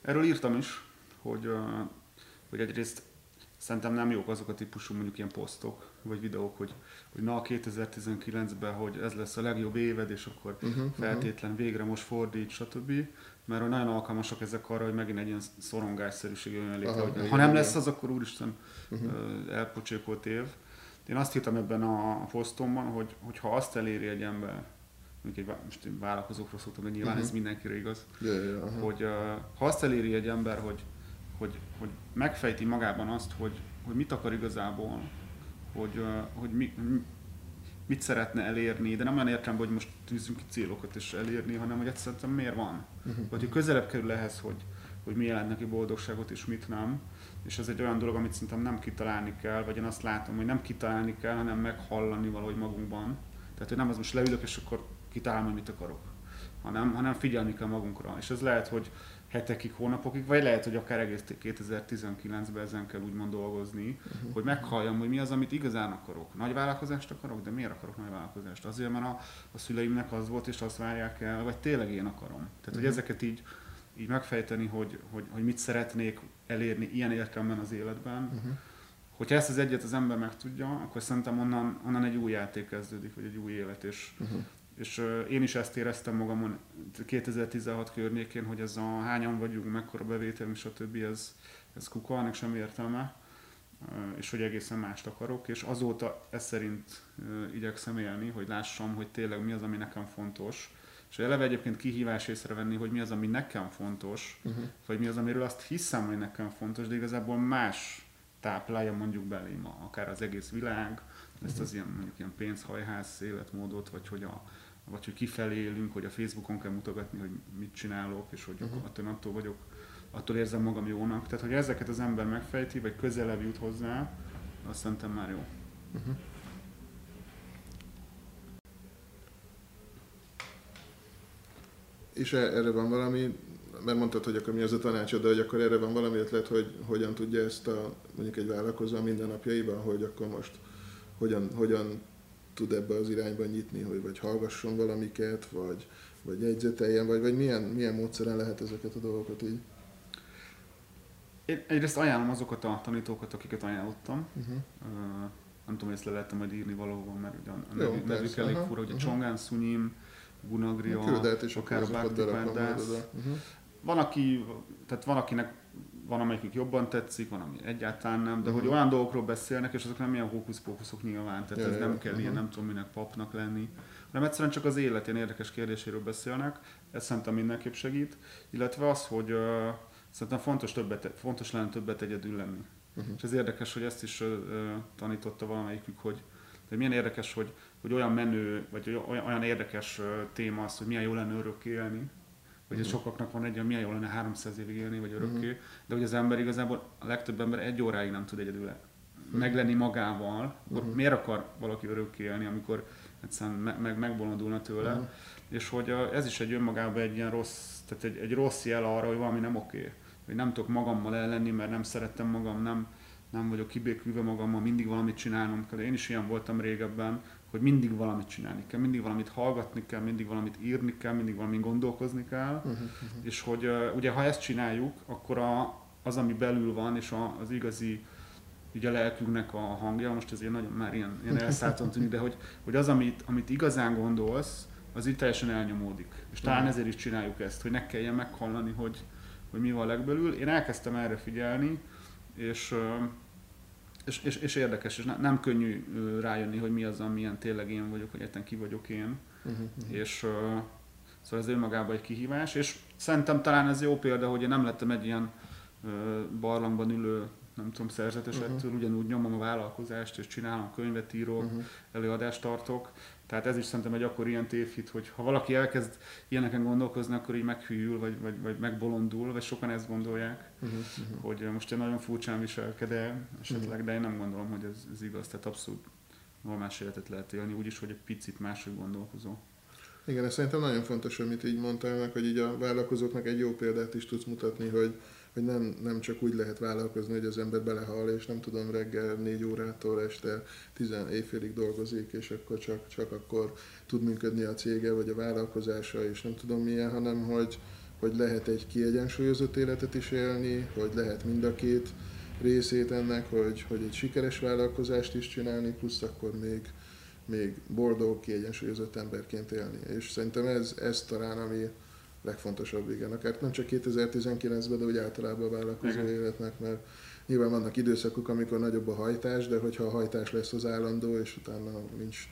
Erről írtam is, hogy, hogy egyrészt szerintem nem jók azok a típusú mondjuk ilyen posztok, vagy videók, hogy, hogy na 2019-ben, hogy ez lesz a legjobb éved, és akkor uh-huh, feltétlen végre most fordít, stb mert nagyon alkalmasak ezek arra, hogy megint egy ilyen szorongásszerűség jön létre, hogy ha nem lesz az, akkor úristen uh-huh. elpocsékolt év. Én azt hittem ebben a posztomban, hogy, hogy ha azt eléri egy ember, mondjuk egy, most én vállalkozókról szoktam, de nyilván uh-huh. ez mindenkire igaz, yeah, yeah, uh-huh. hogy uh, ha azt eléri egy ember, hogy, hogy, hogy megfejti magában azt, hogy, hogy mit akar igazából, hogy, uh, hogy mi, mit szeretne elérni, de nem olyan értem, hogy most tűzünk ki célokat és elérni, hanem hogy egyszerűen miért van. Uh-huh. Vagy hogy közelebb kerül ehhez, hogy, hogy mi jelent neki boldogságot és mit nem. És ez egy olyan dolog, amit szerintem nem kitalálni kell, vagy én azt látom, hogy nem kitalálni kell, hanem meghallani valahogy magunkban. Tehát, hogy nem az most leülök, és akkor kitalálom, hogy mit akarok. Hanem, hanem figyelni kell magunkra. És ez lehet, hogy hetekig, hónapokig, vagy lehet, hogy akár egész 2019-ben ezen kell úgymond dolgozni, uh-huh. hogy meghalljam, hogy mi az, amit igazán akarok. Nagy vállalkozást akarok, de miért akarok nagy vállalkozást? Azért, mert a, a szüleimnek az volt, és azt várják el, vagy tényleg én akarom. Tehát, uh-huh. hogy mhm. ezeket így, így megfejteni, hogy, hogy, hogy mit szeretnék elérni ilyen értelemben az életben, uh-huh. Hogyha ezt az egyet az ember meg tudja, akkor szerintem onnan, onnan egy új játék kezdődik, vagy egy új élet, és, uh-huh és én is ezt éreztem magamon 2016 környékén, hogy ez a hányan vagyunk, mekkora bevételünk, stb. ez, ez kuka, ennek sem értelme, és hogy egészen mást akarok, és azóta ez szerint igyekszem élni, hogy lássam, hogy tényleg mi az, ami nekem fontos, és eleve egyébként kihívás észrevenni, hogy mi az, ami nekem fontos, uh-huh. vagy mi az, amiről azt hiszem, hogy nekem fontos, de igazából más táplálja mondjuk belém, akár az egész világ, ezt az ilyen, mondjuk ilyen pénzhajház életmódot, vagy hogy a, vagy hogy kifelé élünk, hogy a Facebookon kell mutogatni, hogy mit csinálok, és hogy uh-huh. attól, attól vagyok, attól érzem magam jónak. Tehát, hogy ezeket az ember megfejti, vagy közelebb jut hozzá, azt szerintem már jó. Uh-huh. És e- erre van valami, mert mondtad, hogy akkor mi az a tanácsod, de hogy akkor erre van valami ötlet, hogy hogyan tudja ezt a, mondjuk egy vállalkozó a mindennapjaiban, hogy akkor most hogyan, hogyan tud ebbe az irányba nyitni, hogy vagy hallgasson valamiket, vagy, vagy jegyzeteljen, vagy, vagy milyen, milyen módszeren lehet ezeket a dolgokat így? Én egyrészt ajánlom azokat a tanítókat, akiket ajánlottam. Uh-huh. Uh, nem tudom, hogy ezt le lehettem majd írni valahol, mert ugye a Jó, nevük elég fura, hogy uh-huh. Csongán Szunyim, Gunagria, akár a Bhakti uh-huh. Van, aki, tehát van, akinek van, amelyikük jobban tetszik, van, ami egyáltalán nem, de uh-huh. hogy olyan dolgokról beszélnek, és azok nem ilyen hókuszpókuszok nyilván, tehát ja, ez nem kell uh-huh. ilyen, nem tudom minek papnak lenni, hanem egyszerűen csak az élet ilyen érdekes kérdéséről beszélnek, ez szerintem mindenképp segít, illetve az, hogy uh, szerintem fontos, többet, fontos lenne többet egyedül lenni. Uh-huh. És ez érdekes, hogy ezt is uh, tanította valamelyikük, hogy de milyen érdekes, hogy, hogy olyan menő, vagy olyan, olyan érdekes téma az, hogy milyen jó lenne örökké élni, hogy uh-huh. sokaknak van egy, milyen jó lenne 300 évig élni, vagy örökké, uh-huh. de hogy az ember igazából, a legtöbb ember egy óráig nem tud egyedül uh-huh. meglenni magával, akkor uh-huh. miért akar valaki örökké élni, amikor egyszerűen me- meg, megbolondulna tőle, uh-huh. és hogy a, ez is egy önmagában egy ilyen rossz, tehát egy, egy rossz jel arra, hogy valami nem oké, hogy nem tudok magammal ellenni, mert nem szerettem magam, nem, nem vagyok kibékülve magammal, mindig valamit csinálnom kell. Én is ilyen voltam régebben, hogy mindig valamit csinálni kell, mindig valamit hallgatni kell, mindig valamit írni kell, mindig valamit gondolkozni kell, uh-huh, uh-huh. és hogy uh, ugye ha ezt csináljuk, akkor a, az, ami belül van, és a, az igazi ugye a lelkünknek a hangja, most ez ilyen nagyon már ilyen, ilyen elszálltan tűnik, de hogy, hogy az, amit, amit igazán gondolsz, az így teljesen elnyomódik. És talán uh-huh. ezért is csináljuk ezt, hogy ne kelljen meghallani, hogy, hogy mi van legbelül. Én elkezdtem erre figyelni, és és, és, és érdekes, és nem könnyű rájönni, hogy mi az, amilyen tényleg én vagyok, hogy egyáltalán ki vagyok én. Uh-huh, uh-huh. És uh, szóval ez önmagában egy kihívás, és szerintem talán ez jó példa, hogy én nem lettem egy ilyen uh, barlangban ülő nem tudom, szerzetesettől, uh-huh. ugyanúgy nyomom a vállalkozást, és csinálom könyvet írok, uh-huh. előadást tartok. Tehát ez is szerintem egy akkor ilyen tévhit, hogy ha valaki elkezd ilyeneken gondolkozni, akkor így meghűl, vagy, vagy, vagy megbolondul, vagy sokan ezt gondolják, uh-huh. hogy most én nagyon furcsán viselkedem esetleg, uh-huh. de én nem gondolom, hogy ez, ez igaz, tehát abszolút normális életet lehet élni, úgyis, hogy egy picit máshogy gondolkozó. Igen, ez szerintem nagyon fontos, amit így mondtál, hogy így a vállalkozóknak egy jó példát is tudsz mutatni, hogy hogy nem, nem csak úgy lehet vállalkozni, hogy az ember belehal, és nem tudom, reggel négy órától este tizen éjfélig dolgozik, és akkor csak, csak akkor tud működni a cége, vagy a vállalkozása, és nem tudom milyen, hanem hogy, hogy lehet egy kiegyensúlyozott életet is élni, hogy lehet mind a két részét ennek, hogy, hogy egy sikeres vállalkozást is csinálni, plusz akkor még, még boldog, kiegyensúlyozott emberként élni. És szerintem ez, ez talán, ami, legfontosabb, igen. Akár nem csak 2019-ben, de úgy általában a vállalkozó igen. életnek, mert nyilván vannak időszakok, amikor nagyobb a hajtás, de hogyha a hajtás lesz az állandó, és utána nincs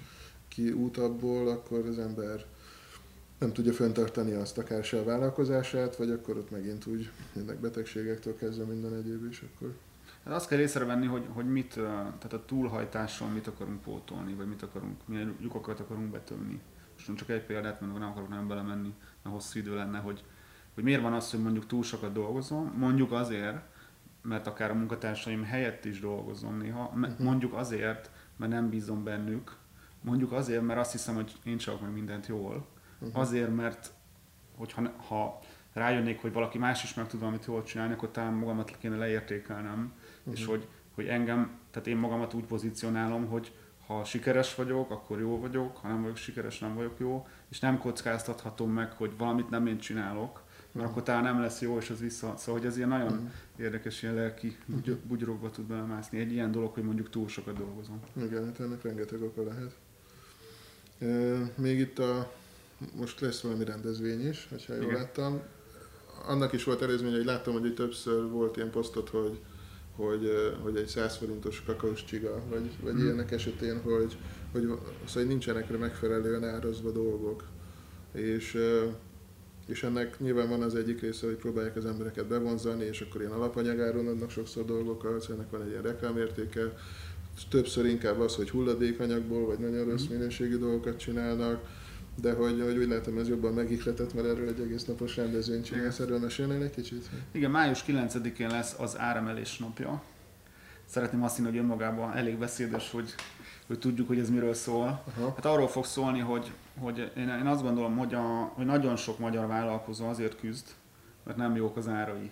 ki út abból, akkor az ember nem tudja fenntartani azt akár se a vállalkozását, vagy akkor ott megint úgy jönnek betegségektől kezdve minden egyéb, és akkor... Hát azt kell észrevenni, hogy, hogy mit, tehát a túlhajtáson mit akarunk pótolni, vagy mit akarunk, milyen lyukokat akarunk betömni. Most csak egy példát, mert nem akarok nem belemenni hosszú idő lenne, hogy, hogy miért van az, hogy mondjuk túl sokat dolgozom, mondjuk azért, mert akár a munkatársaim helyett is dolgozom néha, mhm. mondjuk azért, mert nem bízom bennük, mondjuk azért, mert azt hiszem, hogy én csak meg mindent jól, uh-huh. azért, mert hogyha ha rájönnék, hogy valaki más is meg tud valamit jól csinálni, akkor talán magamat kéne leértékelnem, uh-huh. és hogy, hogy engem, tehát én magamat úgy pozícionálom, hogy ha sikeres vagyok, akkor jó vagyok, ha nem vagyok sikeres, nem vagyok jó, és nem kockáztathatom meg, hogy valamit nem én csinálok, mert akkor talán nem lesz jó, és az vissza. Szóval, hogy ez ilyen nagyon érdekes, ilyen lelki uh-huh. bugyrokba tud belemászni. Egy ilyen dolog, hogy mondjuk túl sokat dolgozom. Igen, hát ennek rengeteg oka lehet. E, még itt a, most lesz valami rendezvény is, ha jól Igen. láttam. Annak is volt előzménye, hogy láttam, hogy többször volt ilyen posztot, hogy hogy, hogy egy 100 forintos kakaós csiga, vagy, vagy mm. ilyenek esetén, hogy, hogy, szóval, nincsenek megfelelően árazva dolgok. És, és ennek nyilván van az egyik része, hogy próbálják az embereket bevonzani, és akkor ilyen alapanyagáron adnak sokszor dolgokat, ennek van egy ilyen reklámértéke, többször inkább az, hogy hulladékanyagból, vagy nagyon rossz mhm. minőségű dolgokat csinálnak, de hogy, hogy úgy látom, ez jobban megihletett, mert erről egy egész napos rendezvényt csinálsz, erről mesélnél egy kicsit? Igen, május 9-én lesz az áremelés napja. Szeretném azt hinni, hogy önmagában elég beszédes, hogy, hogy tudjuk, hogy ez miről szól. Aha. Hát arról fog szólni, hogy, hogy én, én azt gondolom, hogy, a, hogy nagyon sok magyar vállalkozó azért küzd, mert nem jók az árai.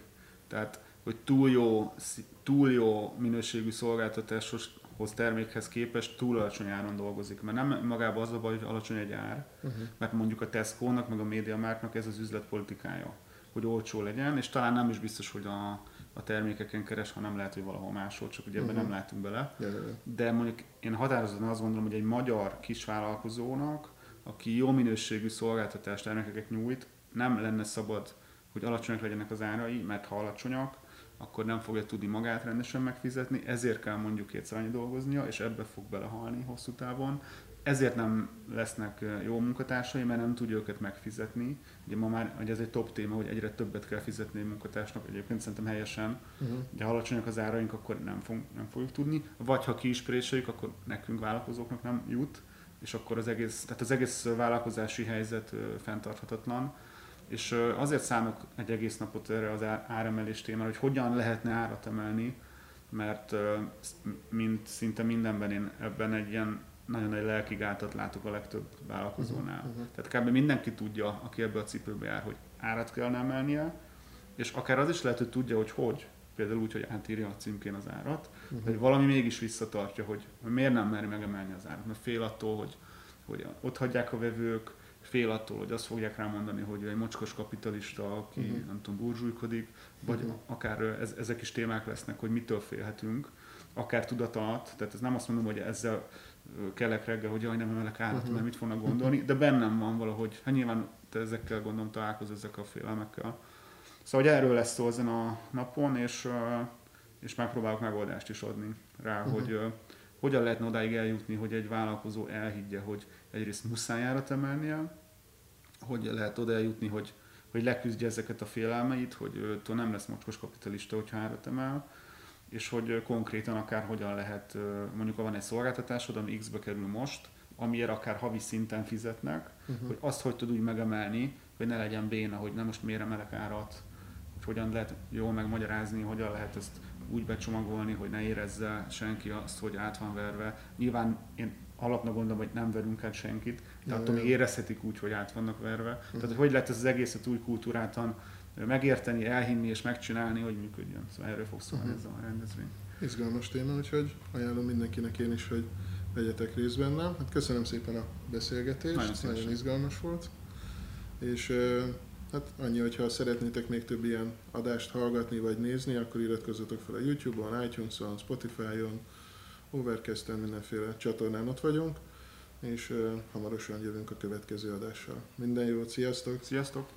Tehát, hogy túl jó, túl jó minőségű szolgáltatásos hoz termékhez képest túl alacsony áron dolgozik. Mert nem magában az a baj, hogy alacsony egy ár, uh-huh. mert mondjuk a Tesco-nak, meg a MediaMarktnak ez az üzletpolitikája, hogy olcsó legyen, és talán nem is biztos, hogy a, a termékeken keres, hanem lehet, hogy valahol máshol, csak ugye ebben uh-huh. nem látunk bele. Yeah, yeah. De mondjuk én határozottan azt gondolom, hogy egy magyar kisvállalkozónak, aki jó minőségű szolgáltatást, termékeket nyújt, nem lenne szabad, hogy alacsonyak legyenek az árai, mert ha alacsonyak, akkor nem fogja tudni magát rendesen megfizetni, ezért kell mondjuk kétszer annyi dolgoznia, és ebbe fog belehalni hosszú távon. Ezért nem lesznek jó munkatársai, mert nem tudja őket megfizetni. Ugye ma már, ugye ez egy top téma, hogy egyre többet kell fizetni a munkatársnak, egyébként szerintem helyesen. Uh-huh. Ugye ha alacsonyak az áraink, akkor nem, fog, nem fogjuk tudni. Vagy ha ki is akkor nekünk vállalkozóknak nem jut, és akkor az egész, tehát az egész vállalkozási helyzet fenntarthatatlan és azért számok egy egész napot erre az áremelés témára, hogy hogyan lehetne árat emelni, mert mint szinte mindenben én ebben egy ilyen nagyon nagy lelki gátat látok a legtöbb vállalkozónál. Uh-huh, uh-huh. Tehát kb. mindenki tudja, aki ebbe a cipőbe jár, hogy árat kellene emelnie, és akár az is lehet, hogy tudja, hogy hogy, például úgy, hogy átírja a címkén az árat, uh-huh. de valami mégis visszatartja, hogy, hogy miért nem meri megemelni az árat, mert fél attól, hogy, hogy ott hagyják a vevők, fél attól, hogy azt fogják rá mondani, hogy egy mocskos kapitalista, aki uh-huh. nem tudom, burzsújkodik, vagy uh-huh. akár ez, ezek is témák lesznek, hogy mitől félhetünk, akár tudat alatt, tehát ez nem azt mondom, hogy ezzel kelek reggel, hogy jaj, nem emelek állat, uh-huh. mert mit fognak gondolni, de bennem van valahogy, hát nyilván te ezekkel gondolom találkozz ezekkel a félelmekkel. Szóval, hogy erről lesz szó ezen a napon, és, és megpróbálok megoldást is adni rá, uh-huh. hogy hogyan lehetne odáig eljutni, hogy egy vállalkozó elhiggye, hogy egyrészt muszáj árat emelnie, hogy lehet oda eljutni, hogy, hogy leküzdje ezeket a félelmeit, hogy ő nem lesz mocskos kapitalista, hogyha árat emel, és hogy konkrétan akár hogyan lehet, mondjuk ha van egy szolgáltatásod, ami X-be kerül most, amiért akár havi szinten fizetnek, uh-huh. hogy azt hogy tud úgy megemelni, hogy ne legyen béna, hogy nem most miért emelek árat, hogy hogyan lehet jól megmagyarázni, hogyan lehet ezt úgy becsomagolni, hogy ne érezze senki azt, hogy át van verve. Nyilván én alapnak gondolom, hogy nem verünk át senkit, de attól még érezhetik úgy, hogy át vannak verve. Uh-huh. Tehát, hogy hogy lehet ez az egészet új kultúrátan megérteni, elhinni és megcsinálni, hogy működjön. Szóval erről fog szólni uh-huh. ez a rendezvény. Izgalmas téma, úgyhogy ajánlom mindenkinek én is, hogy vegyetek részt bennem. Hát köszönöm szépen a beszélgetést, nagyon, nagyon izgalmas volt. És hát annyi, hogyha szeretnétek még több ilyen adást hallgatni vagy nézni, akkor iratkozzatok fel a YouTube-on, iTunes-on, Spotify-on, Overcast-en, mindenféle csatornán ott vagyunk, és hamarosan jövünk a következő adással. Minden jót, sziasztok! Sziasztok!